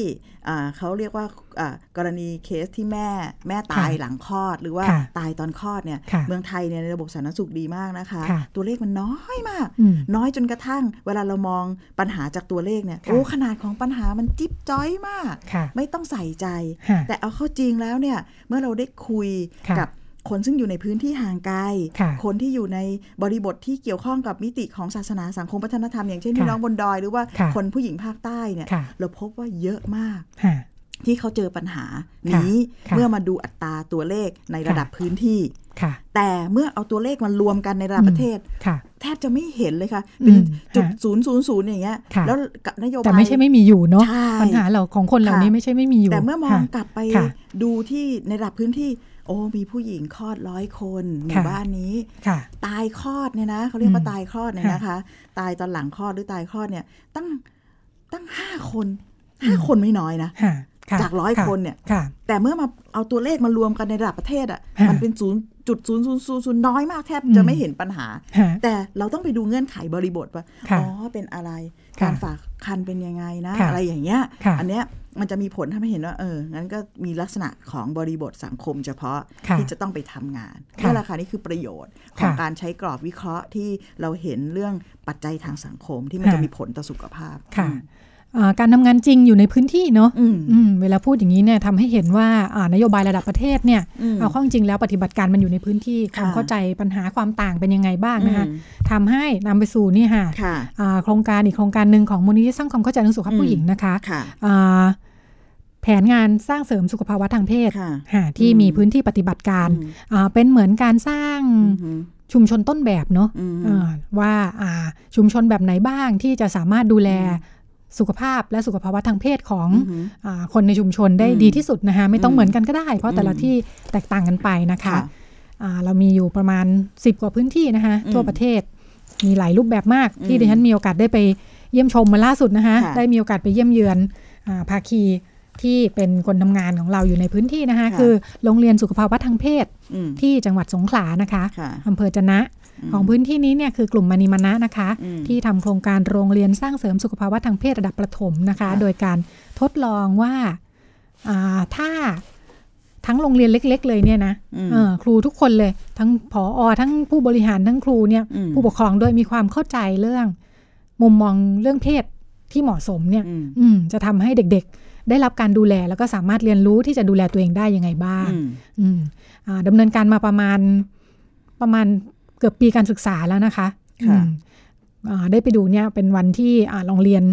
อ่าเขาเรียกว่าอ่ากรณีเคสที่แม่แม่ตายค่ะหลังคลอด หรือว่าค่ะตายตอนคลอดเนี่ยค่ะเมืองไทยเนี่ยในระบบสาธารณสุขดีมากนะคะค่ะตัวเลขมันน้อยมากอืมน้อยจนกระทั่ง เวลาเรามองปัญหาจากตัวเลขเนี่ยค่ะโอ้ขนาดของปัญหามันจิ๊บจ้อยมากค่ะไม่ต้องใส่ใจค่ะแต่เอาเข้าจริงแล้วเนี่ยเมื่อเราได้คุยค่ะกับ คนซึ่งอยู่ในพื้นที่ห่างไกลค่ะคนที่อยู่ในบริบทที่เกี่ยวข้องกับมิติของศาสนาสังคมวัฒนธรรมอย่างเช่นค่ะพี่น้องบนดอยหรือว่าค่ะคนผู้หญิงภาคใต้เนี่ยค่ะเราพบว่าเยอะมากค่ะที่เขาเจอปัญหานี้ค่ะเมื่อมาดูอัตราตัวเลขในระดับพื้นที่ค่ะแต่เมื่อเอาตัวเลขมารวมกันในระดับอืมประเทศค่ะแทบจะไม่เห็นเลยค่ะอืเป็นมจุดฮะศูนย์ศูนย์ศูนย์อย่างเงี้ยค่ะแล้วกับนโยบายแต่ไม่ใช่ไม่มีอยู่เนาะใช่ปัญหาเราของคนเหล่านี้ค่ะไม่ใช่ไม่มีอยู่ แต่เมื่อมองค่ะกลับไปค่ะดูที่ในระดับพื้นที่ โอ้มีผู้หญิงคลอดร้อยคนหมู่ค่ะบ้านนี้ค่ะตายคลอดเนี่ยนะเขาเรียกว่าอืมตายคลอดเนี่ยค่ะนะคะ ตายตอนหลังคลอดหรือตายคลอดเนี่ยตั้งตั้งห้าคนห้าคนไม่น้อยนะค่ะค่ะจากร้อยะคนเนี่ยค่ะแต่เมื่อมาเอาตัวเลขมารวมกันในระดับประเทศอะค่ะมันเป็นศูนย์จุดศูนย์ศูนย์ศูนย์ศูนย์น้อยมากแทบอืมจะไม่เห็นปัญหาค่ะแต่เราต้องไปดูเงื่อนไขบริบทว่าค่ะอ๋อเป็นอะไรค่ะการฝากคันเป็นยังไงนะค่ะอะไรอย่างเงี้ยค่ะอันเนี้ย มันจะมีผลทำให้เห็นว่าเอองั้นก็มีลักษณะของบริบทสังคมเฉพาะค่ะที่จะต้องไปทำงานค่ะนี่แหละค่ะนี่คือประโยชน์ของค่ะการใช้กรอบวิเคราะห์ที่เราเห็นเรื่องปัจจัยทางสังคมที่มันค่ะจะมีผลต่อสุขภาพค่ะอ่าการทำงานจริงอยู่ในพื้นที่เนาะอืมอืมเวลาพูดอย่างนี้เนี่ยทำให้เห็นว่าอ่านโยบายระดับประเทศเนี่ยอืมเอาเข้าจริงๆแล้วปฏิบัติการมันอยู่ในพื้นที่ความค่ะเข้าใจปัญหาความต่างเป็นยังไงบ้างนะคะอืมทำให้นำไปสู่นี่ค่ะค่ะอ่าโครงการอีกโครงการหนึ่งของมูลนิธิสร้างความเข้าใจเรื่องสุขภาพอืมผู้หญิงนะคะค่ะอ่า แผนงานสร้างเสริมสุขภาวะทางเพศค่ะค่ะที่อืมมีพื้นที่ปฏิบัติการอืมอ่าเป็นเหมือนการสร้างอืมชุมชนต้นแบบเนาะอืมเอ่อว่าอ่าชุมชนแบบไหนบ้างที่จะสามารถดูแลสุขภาพและสุขภาวะทางเพศของอือหืออาคนในชุมชนได้อืมดีที่สุดนะคะไม่ต้องอืมเหมือนกันก็ได้ เพราะแต่ละอืมที่แตกต่างกันไปนะคะค่ะอ่าเรามีอยู่ประมาณ 10 กว่าพื้นที่นะคะอืมทั่วประเทศมีหลายรูปแบบมากอืมที่ดิฉันมีโอกาสได้ไปเยี่ยมชมมาล่าสุดนะคะค่ะได้มีโอกาสไปเยี่ยมเยือนอาภาคี ที่เป็นคนทำงานของเราอยู่ในพื้นที่นะคะค่ะคือโรงเรียนสุขภาวะทางเพศอืมที่จังหวัดสงขลานะคะค่ะอำเภอจะนะของพื้นที่นี้เนี่ยคือกลุ่มมานิมานะนะคะอืมที่ทำโครงการโรงเรียนสร้างเสริมสุขภาวะทางเพศระดับประถมนะคะค่ะโดยการทดลองว่าอ่าถ้าทั้งโรงเรียนเล็ก ๆ เลยเนี่ยนะอืมเออครูทุกคนเลย ทั้งผออทั้งผู้บริหารทั้งครูเนี่ยอืมผู้ปกครองด้วยมีความเข้าใจเรื่อง มุมมองเรื่องเพศที่เหมาะสมเนี่ยอืมอืมจะทำให้เด็กๆ ได้รับการดูแลแล้วก็สามารถเรียนรู้ที่จะดูแลตัวเองได้ยังไงบ้างอืมอืมอ่าดำเนินการมาประมาณประมาณเกือบปีการศึกษาแล้วนะคะค่ะอืมอ่าได้ไปดูเนี่ยเป็นวันที่อ่าโรงเรียน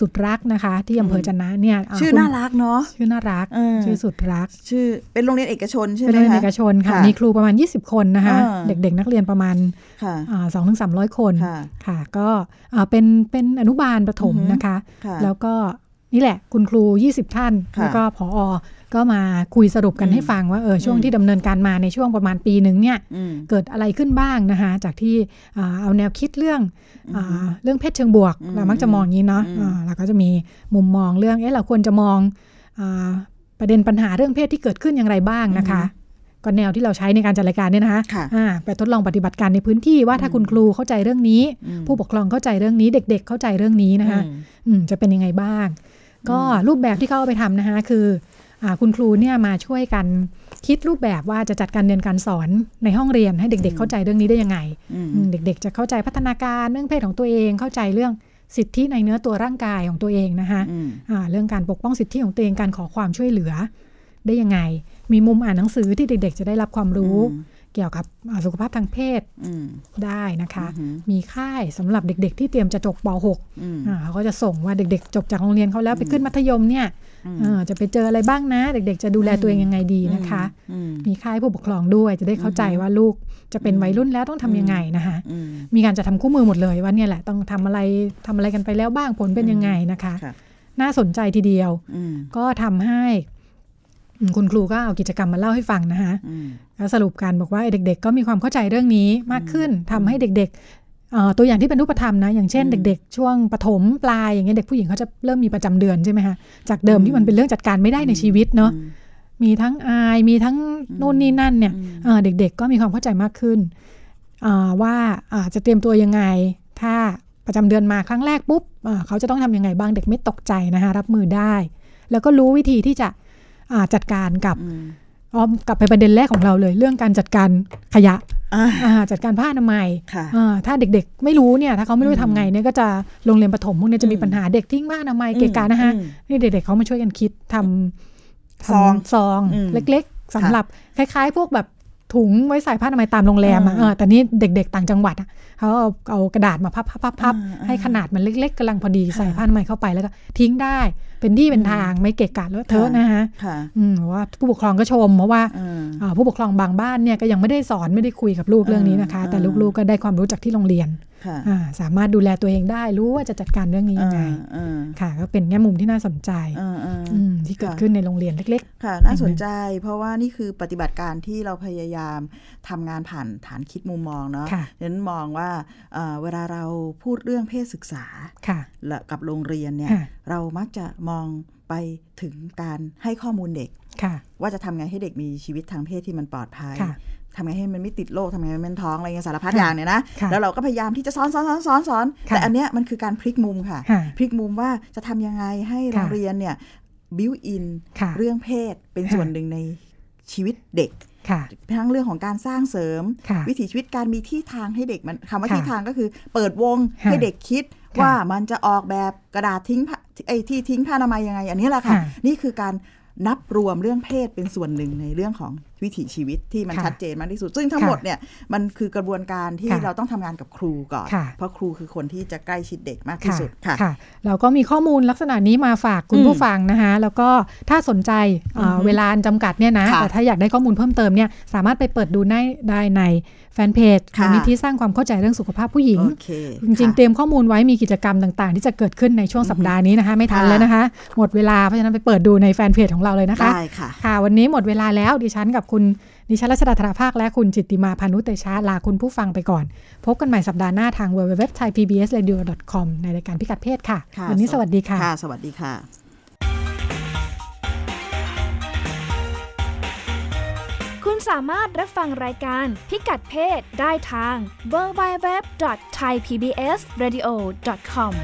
สุดรักนะคะ ที่อำเภอจะนะเนี่ยาชื่อคุณน่ารักเนาะชื่อน่ารักเออชื่อสุดรัก ชื่อเป็นโรงเรียนเอกชนใช่ไหเป็มนโรงเรียนคะเอกชนค่ะค่ะมีครูประมาณ 20 คนนะคะอ่าเด็กๆ นักเรียนประมาณค่ะสองถึงสามร้อยคนค่ะค่ะก็อ่าเป็นเป็นอนุบาลประถมอือหือนะคะค่ะแล้วก็ นี่แหละ คุณครู 20 ท่านค่ะแล้วก็ผออก็มาคุยสรุปกันอืมให้ฟังว่าเออช่วงอืมที่ดำเนินการมาในช่วงประมาณปีหนึ่งเนี่ยอืมเกิดอะไรขึ้นบ้างนะคะจากที่อ่าเอาแนวคิดเรื่องอือหืออาเรื่องเพศเชิงบวกอืมเรามักจะมองอย่างนี้เนาะอืมอ่าเราก็จะมีมุมมองเรื่องเอ๊ะเราควรจะมองอาประเด็นปัญหาเรื่องเพศที่เกิดขึ้นอย่างไรบ้างนะคะก็แนวที่เราใช้ในการจัดรายการเนี่ยนะคะค่ะอ่าไปทดลองปฏิบัติการในพื้นที่ว่าถ้าคุณครูเข้าใจเรื่องนี้อืมผู้ปกครองเข้าใจเรื่องนี้เด็ก ๆ เข้าใจเรื่องนี้นะคะอืมอืมจะเป็นยังไงบ้าง ก็รูปแบบที่เขาเอาไปทำนะคะคืออาคุณครูเนี่ยมาช่วยกันคิดรูปแบบว่าจะจัดการเรียนการสอนในห้องเรียนให้เด็ก ๆ เข้าใจเรื่องนี้ได้ยังไงอืมอืมเด็ก ๆ จะเข้าใจพัฒนาการเรื่องเพศของตัวเองเข้าใจเรื่องสิทธิในเนื้อตัวร่างกายของตัวเองนะคะอืมอ่าเรื่องการปกป้องสิทธิของตัวเองการขอความช่วยเหลือ ได้ยังไง มีมุมอ่านหนังสือที่เด็ก ๆ จะได้รับความรู้อืม เกี่ยวกับอ่าสุขภาพทางเพศอืมได้นะคะอือหือมีค่ายสำหรับเด็กๆ ที่เตรียมจะจบป .6 อืมอ่าเขาก็จะส่งว่าเด็กๆ จบจากโรงเรียนเขาแล้วไปขึ้นมัธยมเนี่ยอืมเออจะไปเจออะไรบ้างนะ เด็กๆ จะดูแลตัวเองยังไงดีนะคะอืมมีค่ายผู้ปกครองด้วยจะได้เข้าใจว่าลูกจะเป็นวัยรุ่นแล้วต้องทำยังไงนะคะอืมมีการจะทำคู่มือหมดเลยว่าเนี่ยแหละต้องทำอะไรทำอะไรกันไปแล้วบ้างผลเป็นยังไงนะคะค่ะน่าสนใจทีเดียวอืมก็ทำให้อืม คุณครูก็เอากิจกรรมมาเล่าให้ฟังนะคะอืมก็สรุปกันบอกว่าเด็ก ๆ ก็มีความเข้าใจเรื่องนี้มากขึ้นทำให้เด็กๆเอ่อตัวอย่างที่เป็นรูปธรรมนะ อย่างเช่นอืมเด็ก ๆ ช่วงปฐมปลายอย่างเงี้ยเด็กผู้หญิงเขาจะเริ่มมีประจำเดือนใช่ไหมคะจากเดิมที่มันเป็นเรื่องจัดการไม่ได้ในชีวิตเนาะอืมมีทั้งอายมีทั้งนู่นนี่นั่นเนี่ยอืมเอ่อเด็ก ๆ ก็มีความเข้าใจมากขึ้นอ่าว่าอ่าจะเตรียมตัวยังไง ถ้าประจำเดือนมาครั้งแรกปุ๊บอ่าเขาจะต้องทำยังไงบ้างเด็กไม่ตกใจนะคะรับมือได้ แล้วก็รู้วิธีที่จะอ่า จัดการกับอืมอ้อมกลับไปประเด็นแรกของเราเลย เรื่องการจัดการขยะอ่าอ่าจัดการผ้าอนามัยค่ะอ่าถ้าเด็กๆ ไม่รู้เนี่ย ถ้าเขาไม่รู้จะทำไงเนี่ยก็จะโรงเรียนประถมพวกเนี้ยจะมีอืมปัญหาเด็กทิ้งผ้าอนามัยเกะกะนะคะอืมนี่เด็กๆเขามาช่วยกันคิดทำทำซองซองอืมเล็กๆสำหรับคล้ายๆ พวกแบบ ถุงไว้ใส่ผ้าอนามัยตามโรงแรมอะอ่าเออแต่นี่เด็ก ๆ ต่างจังหวัดอะเขาเอาเอากระดาษมาพับพับพับพับอ่าให้ขนาดมันเล็ก ๆกำลังพอดีค่ะใส่ผ้าอนามัยเข้าไปแล้วก็ทิ้งได้ เป็นที่เป็นทางไม่เกะกะเลอะเทอะค่ะนะคะค่ะอืมเพราะว่าผู้ปกครองก็ชมเพราะว่าเอออ่าผู้ปกครองบางบ้านเนี่ยก็ยังไม่ได้สอนไม่ได้คุยกับลูกเรื่องนี้นะคะอ่าแต่ลูกๆก็ได้ความรู้จากที่โรงเรียนค่ะอ่า สามารถดูแลตัวเองได้รู้ว่าจะจัดการเรื่องนี้ยังไงเออค่ะ ก็เป็นแง่มุมที่น่าสนใจเออเอออืมที่เกิดค่ะขึ้นในโรงเรียนเล็กค่ะ น่าสนใจ เพราะว่านี่คือปฏิบัติการที่เราพยายามทำงานผ่านฐานคิดมุมมองเนาะค่ะฉะนั้นมองว่าเอ่อเวลาเราพูดเรื่องเพศศึกษาๆค่ะและกับโรงเรียนเนี่ยค่ะเรามักจะมองไปถึงการให้ข้อมูลเด็กค่ะว่าจะทำไงให้เด็กมีชีวิตทางเพศที่มันปลอดภัยค่ะ ทำไงให้มันไม่ติดโรคทำไงให้มันท้องอะไรเงี้ยสารพัดค่ะอย่างเนี่ยนะค่ะแล้วเราก็พยายามที่จะสอนสอนสอนสอนสอนค่ะแต่อันเนี้ยมันคือการพลิกมุมค่ะค่ะพลิกมุมว่าจะทำยังไงให้โรงเรียนเนี่ยบิวอินค่ะเรื่องเพศเป็นค่ะส่วนหนึ่งในชีวิตเด็กค่ะทั้งเรื่องของการสร้างเสริมค่ะวิถีชีวิตการมีที่ทางให้เด็กมันคำว่าค่ะที่ทางก็คือ เปิดวงค่ะให้เด็กคิดค่ะว่ามันจะออกแบบกระดาษทิ้งผ้าไอ้ที่ทิ้งผ้าอนามัยยังไง อันนี้แหละค่ะค่ะ นี่คือการนับรวมเรื่องเพศเป็นส่วนหนึ่งในเรื่องของวิถีชีวิตที่มันค่ะชัดเจนมากที่สุด ซึ่งทั้งค่ะหมดเนี่ยมันคือกระบวนการที่ค่ะเราต้องทำงานกับครูก่อนค่ะเพราะครูคือคนที่จะใกล้ชิดเด็กมากที่สุดค่ะค่ะเราก็มีข้อมูลลักษณะนี้มาฝากคุณอืมผู้ฟังนะคะ แล้วก็ถ้าสนใจเอ่ออือฮึเวลาจำกัดเนี่ยนะค่ะแต่ถ้าอยากได้ข้อมูลเพิ่มเติมเนี่ยสามารถไปเปิดดูได้ได้ในแฟนเพจค่ะมูลนิธิสร้างความเข้าใจเรื่องสุขภาพผู้หญิงโอเคจริง ๆ เตรียมข้อมูลไว้มีกิจกรรมต่าง ๆ ที่จะเกิดขึ้นในช่วงสัปดาห์นี้นะคะ ไม่ทันค่ะแล้วนะคะ หมดเวลาเพราะฉะนั้นไปเปิดดูในแฟนเพจของเราเลยนะคะได้ค่ะ ค่ะ วันนี้หมดเวลาแล้วดิฉันกับคุณดิฉันรัชดาธราภาคและคุณจิตติมาพานุเตชะลาคุณผู้ฟังไปก่อน พบกันใหม่สัปดาห์หน้าทาง www.thaipbsradio.com ในรายการพิกัดเพศค่ะค่ะวันนี้สวัสดีค่ะค่ะ สวัสดีค่ะ คุณสามารถรับฟังรายการพิกัดเพศได้ทาง www.thaipbsradio.com